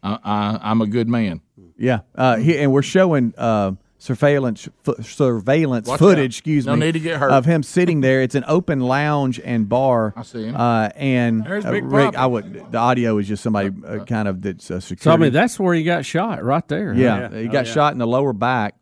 I, I, I'm a good man." Yeah. Uh, he, and we're showing uh, surveillance fo- surveillance Watch footage. out. Excuse No me. need to get hurt. Of him sitting there. It's an open lounge and bar. I see him. Uh, and There's uh, Big Rick, Papi. I would. The audio is just somebody uh, kind of that's uh, security. So I mean, that's where he got shot, right there. yeah, huh? he got shot in the lower back.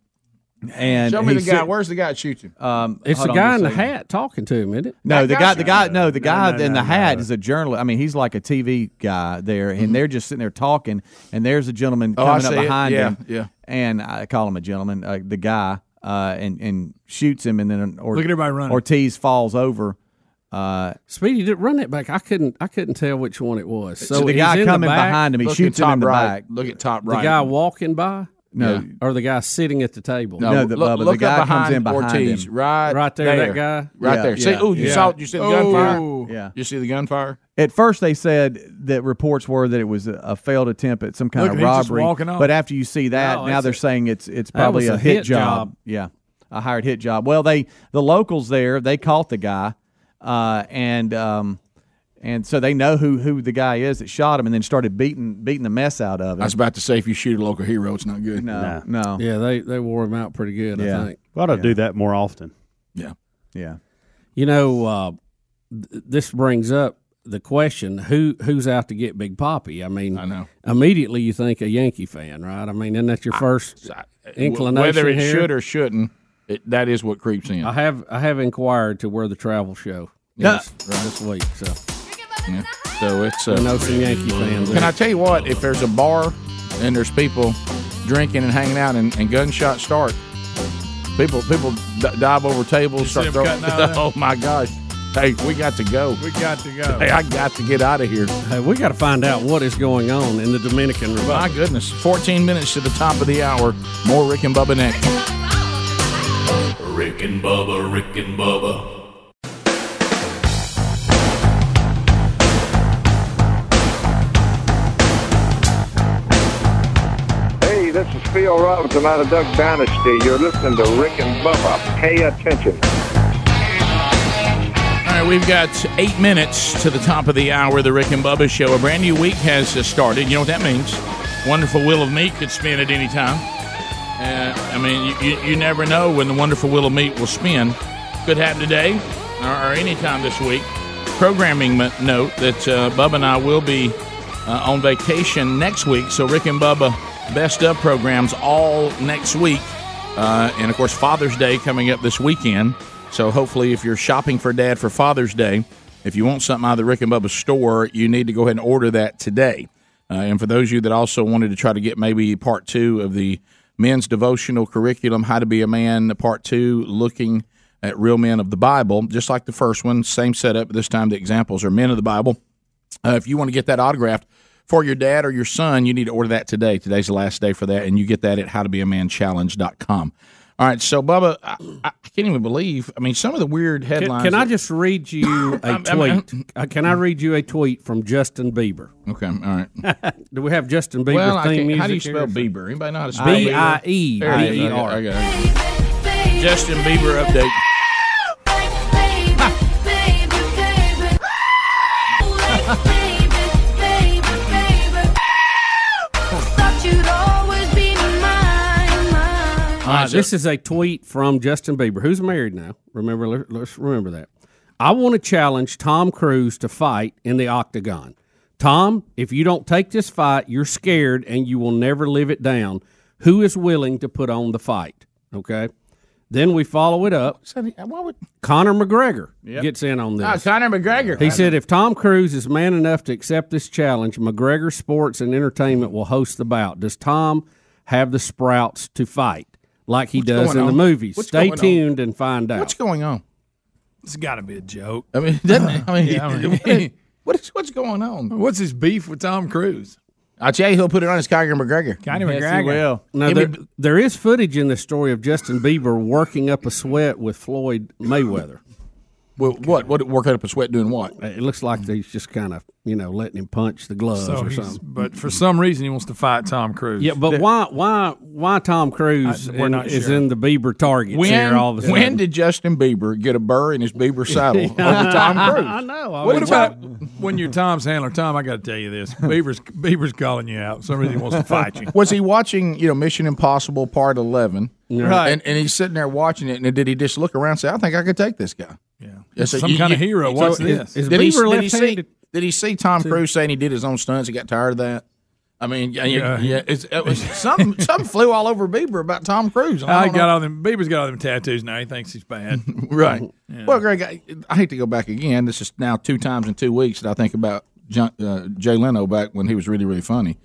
And Show me the guy. sit- Where's the guy that shoots him? Um, It's the guy in the hat talking to him, isn't it? No, That the guy guy, the guy, no, the guy no, in the no, hat no. is a journalist. I mean, he's like a TV guy there, and they're just sitting there talking, and there's a gentleman Mm-hmm. Oh, coming up see it. behind Yeah, him, yeah. And I call him a gentleman, uh, the guy, uh, and and shoots him, and then or, Look at everybody running. Ortiz falls over. Uh, Speedy did run it back. I couldn't. I couldn't tell which one it was. So, so the guy coming the back, behind him, he shoots him in the right. back. Look at top right. The guy walking by, No, or the guy sitting at the table. no, No, the- look, Bubba, the guy up comes in behind Ortiz, him. right, Right there, that guy? right Yeah, there. See, yeah, ooh, you yeah. saw, you see the Oh. gunfire. Yeah. You see the gunfire. At first, they said that reports were that it was a, a failed attempt at some kind Look, of robbery. But after you see that, No, now they're a- saying it's it's probably a, a hit, hit job. job. Yeah, a hired hit job. Well, they the locals there they caught the guy, uh, and um, and so they know who who the guy is that shot him, and then started beating beating the mess out of him. I was about to say, if you shoot a local hero, it's not good. no, no, Yeah, they they wore him out pretty good. Yeah. I think. We ought to Yeah. do that more often. Yeah. yeah. You know, uh, th- this brings up the question: who who's out to get Big Papi? I mean, I know. immediately you think a Yankee fan, right? I mean, isn't that your first inclination Whether it here? should or shouldn't, it, that is what creeps in. I have I have inquired to where the travel show Yeah. is this week, so Yeah. So it's. Uh, I know some Yankee fans. Can I tell you what? If there's a bar and there's people drinking and hanging out and, and gunshots start, people people d- dive over tables, start them throwing. cutting out of <laughs> there? Oh my gosh! Hey, we got to go. We got to go. Hey, I got to get out of here. Hey, we got to find out what is going on in the Dominican Republic. My Republic. goodness! 14 minutes to the top of the hour. More Rick and Bubba next. Rick and Bubba, Rick and Bubba. This is Phil Robertson out of Duck Dynasty. You're listening to Rick and Bubba. Pay attention. All right, we've got eight minutes to the top of the hour the Rick and Bubba Show. A brand new week has started. You know what that means? Wonderful Wheel of Meat could spin at any time. Uh, I mean, you, you, you never know when the Wonderful Wheel of Meat will spin. Could happen today or, or any time this week. Programming note that uh, Bubba and I will be uh, on vacation next week. So Rick and Bubba best of programs all next week, uh, and of course Father's Day coming up this weekend. So hopefully, if you're shopping for Dad for Father's Day, if you want something out of the Rick and Bubba store, you need to go ahead and order that today. Uh, and for those of you that also wanted to try to get maybe part two of the men's devotional curriculum, How to Be a Man, part two, looking at real men of the Bible, just like the first one, same setup. This time the examples are men of the Bible. Uh, if you want to get that autographed for your dad or your son, you need to order that today. Today's the last day for that, and you get that at howtobeamanchallenge.com. All right, so Bubba, I, I can't even believe. I mean, some of the weird headlines. can I just read you <coughs> a I- I mean- tweet? Uh, can I read you a tweet from Justin Bieber? Okay, all right. <laughs> Do we have Justin Bieber Well, theme music? how do you spell here? Bieber? Anybody know how to spell B I E There right, this is a tweet from Justin Bieber, who's married now. Remember, let- let's remember that. I want to challenge Tom Cruise to fight in the octagon. Tom, if you don't take this fight, you're scared and you will never live it down. Who is willing to put on the fight? Okay. Then we follow it up. Why would Conor McGregor Yep. gets in on this. Ah, Conor McGregor. He said if Tom Cruise is man enough to accept this challenge, McGregor Sports and Entertainment will host the bout. Does Tom have the sprouts to fight like he What's does going in the on? movies? What's Stay going on? tuned and find out. What's going on? It's got to be a joke. I mean, doesn't it? I <laughs> mean, Yeah, I mean- <laughs> what is what's going on? What's his beef with Tom Cruise? I tell you, he'll put it on his Conor McGregor. Conor Yes, he McGregor. will. Now, Give there, me- there is footage in the story of Justin Bieber working up a sweat with Floyd Mayweather. Well, what? What? Working up a sweat doing what? Uh, it looks like he's just kind of, you know, letting him punch the gloves So or something. but for some reason, he wants to fight Tom Cruise. Yeah, but why, why, why Tom Cruise I- we're in- not is sure. in the Bieber targets When, here all of a sudden? when did Justin Bieber get a burr in his Bieber <laughs> saddle over Tom <laughs> Cruise? I know. I What mean, about when you're Tom's handler? Tom, I got to tell you this: Bieber's Beaver's calling you out. For some reason, he wants to fight you. Was he watching, you know, Mission Impossible Part Eleven? Right. And, and he's sitting there watching it, and did he just look around and say, "I think I could take this guy"? Yeah. Some kind of hero. What's this? is did, he, Bieber did he see? Did he see Tom Cruise saying he did his own stunts? He got tired of that. I mean, yeah, yeah, Yeah. it was <laughs> something. something flew all over Bieber about Tom Cruise. I don't got know. all them. Beaver's got all them tattoos now. He thinks he's bad. <laughs> Right. Yeah. Well, Greg, I, I hate to go back again. This is now two times in two weeks that I think about John, uh, Jay Leno back when he was really, really funny,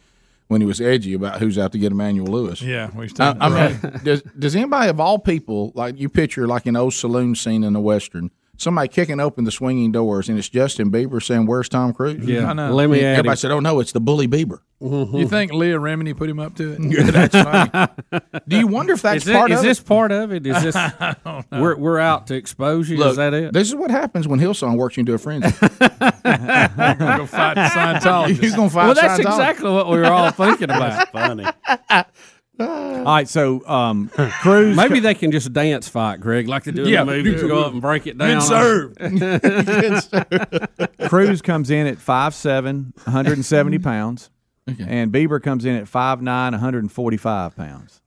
when he was edgy about who's out to get Emmanuel Lewis. Yeah, we I, I mean, does, does anybody of all people, like you picture like an old saloon scene in the Western, somebody kicking open the swinging doors and it's Justin Bieber saying, Where's Tom Cruise? Yeah, I know. let me add Everybody him. said, Oh, no, it's the bully Bieber. Mm-hmm. You think Leah Remini put him up to it? <laughs> Yeah, that's funny. Do you wonder if that's Is, it- part is of this part of it? Is this <laughs> I don't know. we're we're out to expose you? Look, is that it? This is what happens when Hillsong works you into a frenzy. <laughs> You're gonna go fight the Scientologists. You're going to fight well, that's exactly what we were all thinking about. Funny. All right, so um, <laughs> Cruise. Maybe they can just dance fight, Greg, like they do in Yeah. the movies. Go up and break it down. Been served. <laughs> Cruise comes in at 5'7", 170 pounds, and Bieber comes in at 5'9", 145 pounds.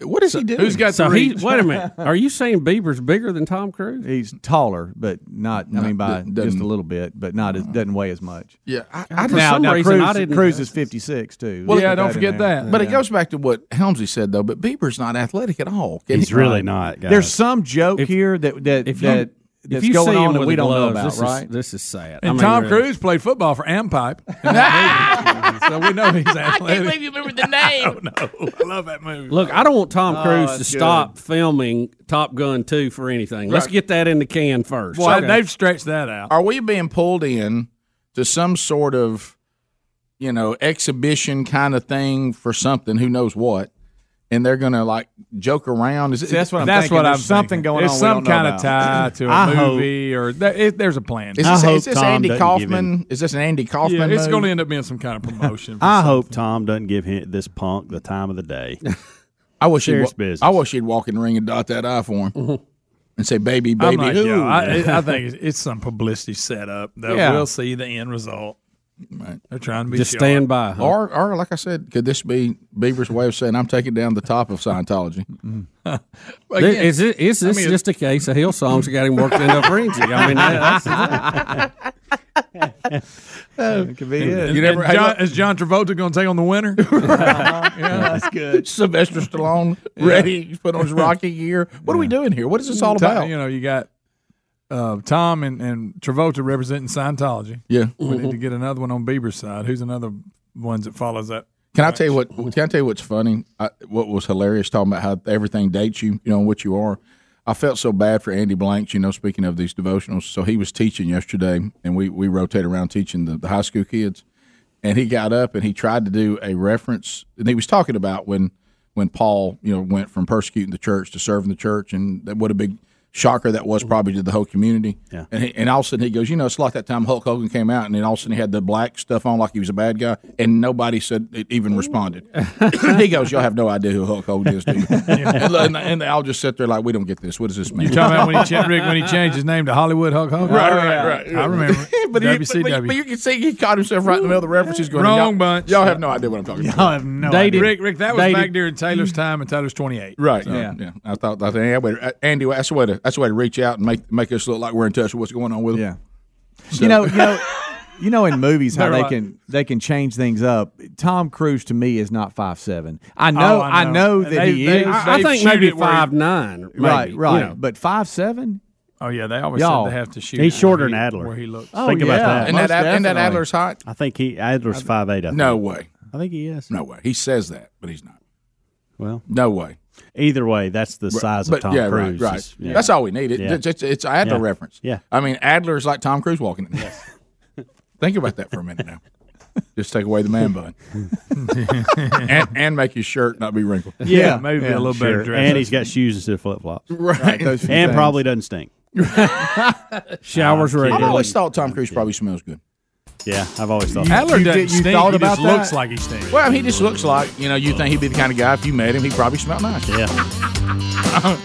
What is he doing? Who's got So the he wait a minute. <laughs> Are you saying Bieber's bigger than Tom Cruise? He's taller, but not. I mean, by just a little bit, but not. As, uh-huh. doesn't weigh as much. Yeah, I, I For now, some now reason, Cruise, I didn't- Cruise is fifty six too. Well, Let's yeah, put don't forget that. But it goes back to what Helmsley said, though. But Bieber's not athletic at all. He's he? really not. Guys. There's some joke If- here that that If that if that's you going see on him that with we the don't know about, this right? Is, this is sad. And I mean, Tom really. Cruise played football for Am Pipe, in that movie. <laughs> so we know he's I can't believe you remember the <laughs> name. No, I love that movie. Look, I don't want Tom Oh, Cruise to good. stop filming Top Gun 2 for anything. Let's get that in the can first. Well, Okay. they've stretched that out. Are we being pulled in to some sort of, you know, exhibition kind of thing for something? Who knows what? And they're gonna like joke around. Is See, that's what I'm That's thinking. what There's I'm something thinking. going There's on. we some kind of tie to a <laughs> I hope- movie, or there, it, there's a plan. Is I this, hope is this Andy Kaufman? Is this an Andy Kaufman? yeah, it's going to end up being some kind of promotion. <laughs> I something. hope Tom doesn't give him, this punk the time of the day. <laughs> I wish he'd. Serious wa- business. I wish he'd walk in the ring and dot that I for him, mm-hmm. and say, "Baby, baby." not, ooh. I, I think it's, it's some publicity setup that Yeah. we'll see the end result. Right. They're trying to be Just sharp. stand by. huh? Or, or like I said, could this be Beaver's way of saying I'm taking down the top of Scientology? Th- <laughs> Again, is it is this I mean, just a case of Hillsong's got him worked into a frenzy? I mean, that- that's It <laughs> could be it. You You never- never, John, is John Travolta going to take on the winner? <laughs> yeah, that's good. Sylvester Stallone ready. He's put on his Rocky gear. What are we doing here? What is this all about? You know, you got uh, Tom and, and Travolta representing Scientology. Yeah. we need to get another one on Bieber's side. Who's another ones that follows that? Can I tell you what? Can I tell you what's funny? I, what was hilarious talking about how everything dates you, you know, what you are. I felt so bad for Andy Blanks, you know, speaking of these devotionals. So he was teaching yesterday, and we, we rotate around teaching the, the high school kids. And he got up and he tried to do a reference, and he was talking about when when Paul, you know, went from persecuting the church to serving the church, and that what a big shocker that was mm-hmm. probably to the whole community. Yeah. And, he, and all of a sudden he goes, you know, it's like that time Hulk Hogan came out, and then all of a sudden he had the black stuff on like he was a bad guy, and nobody said it even responded. <laughs> he goes, y'all have no idea who Hulk Hogan is, do you? <laughs> and, and, and they all just sit there like, we don't get this. What does this mean? You're talking about when he cha- <laughs> Rick, when he changed his name to Hollywood Hulk Hogan? Right, right, oh, right. I remember. but, he, but, but, but you can see he caught himself right in the middle of the references going, Wrong y'all, bunch. Y'all have no idea what I'm talking about. Y'all have no Dated- idea. Rick, Rick, that was dated- back during Taylor's time, and Taylor's 28. Right. So- Yeah. Yeah. I thought. I think yeah, but, Andy, that's the way to that's the way to reach out and make make us look like we're in touch with what's going on with them. Yeah. You know, you know, you know, in movies <laughs> how they not- can they can change things up. Tom Cruise to me is not five seven. I know, Oh, I I know. know, that they- he they- is. I- I think maybe five nine. he- 5'9", Right, right. you know. But five seven. Oh yeah, they always Y'all. said they have to shoot. He's shorter than Adler. Where he looks. Oh, Think about yeah. that. And that, Most and that. Adler's height? I think he Adler's five eight. I No way. I think he is. No way. He says that, but he's not. Well, No way. Either way, that's the size But, of Tom yeah, Cruise. Right, right. Yeah. That's all we need. It, Yeah. it's, it's, it's Adler Yeah. reference. Yeah. I mean, Adler is like Tom Cruise walking. Yes. <laughs> Think about that for a minute now. <laughs> Just take away the man bun, <laughs> and, and make his shirt not be wrinkled. Yeah, maybe be a little better Sure. dressed. And he's got shoes instead of flip flops. Right. those and things. probably doesn't stink. Showers I've regularly. always thought Tom Cruise probably smells good. Yeah, I've always thought. Adler You doesn't did- you stink. thought he about just looks like he stinks. Well, he just looks like you know. You think he'd be the kind of guy if you met him, he'd probably smell nice. Yeah. <laughs>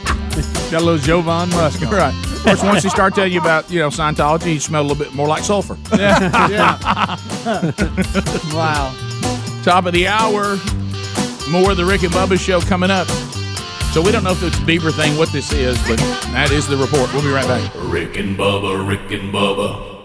Got a little Jovan musk on. Right. Of course, once he started telling you about you know Scientology, he smelled a little bit more like sulfur. Yeah. yeah. <laughs> wow. Top of the hour. More of the Rick and Bubba show coming up. So we don't know if it's a Bieber thing, what this is, but that is the report. We'll be right back. Rick and Bubba, Rick and Bubba.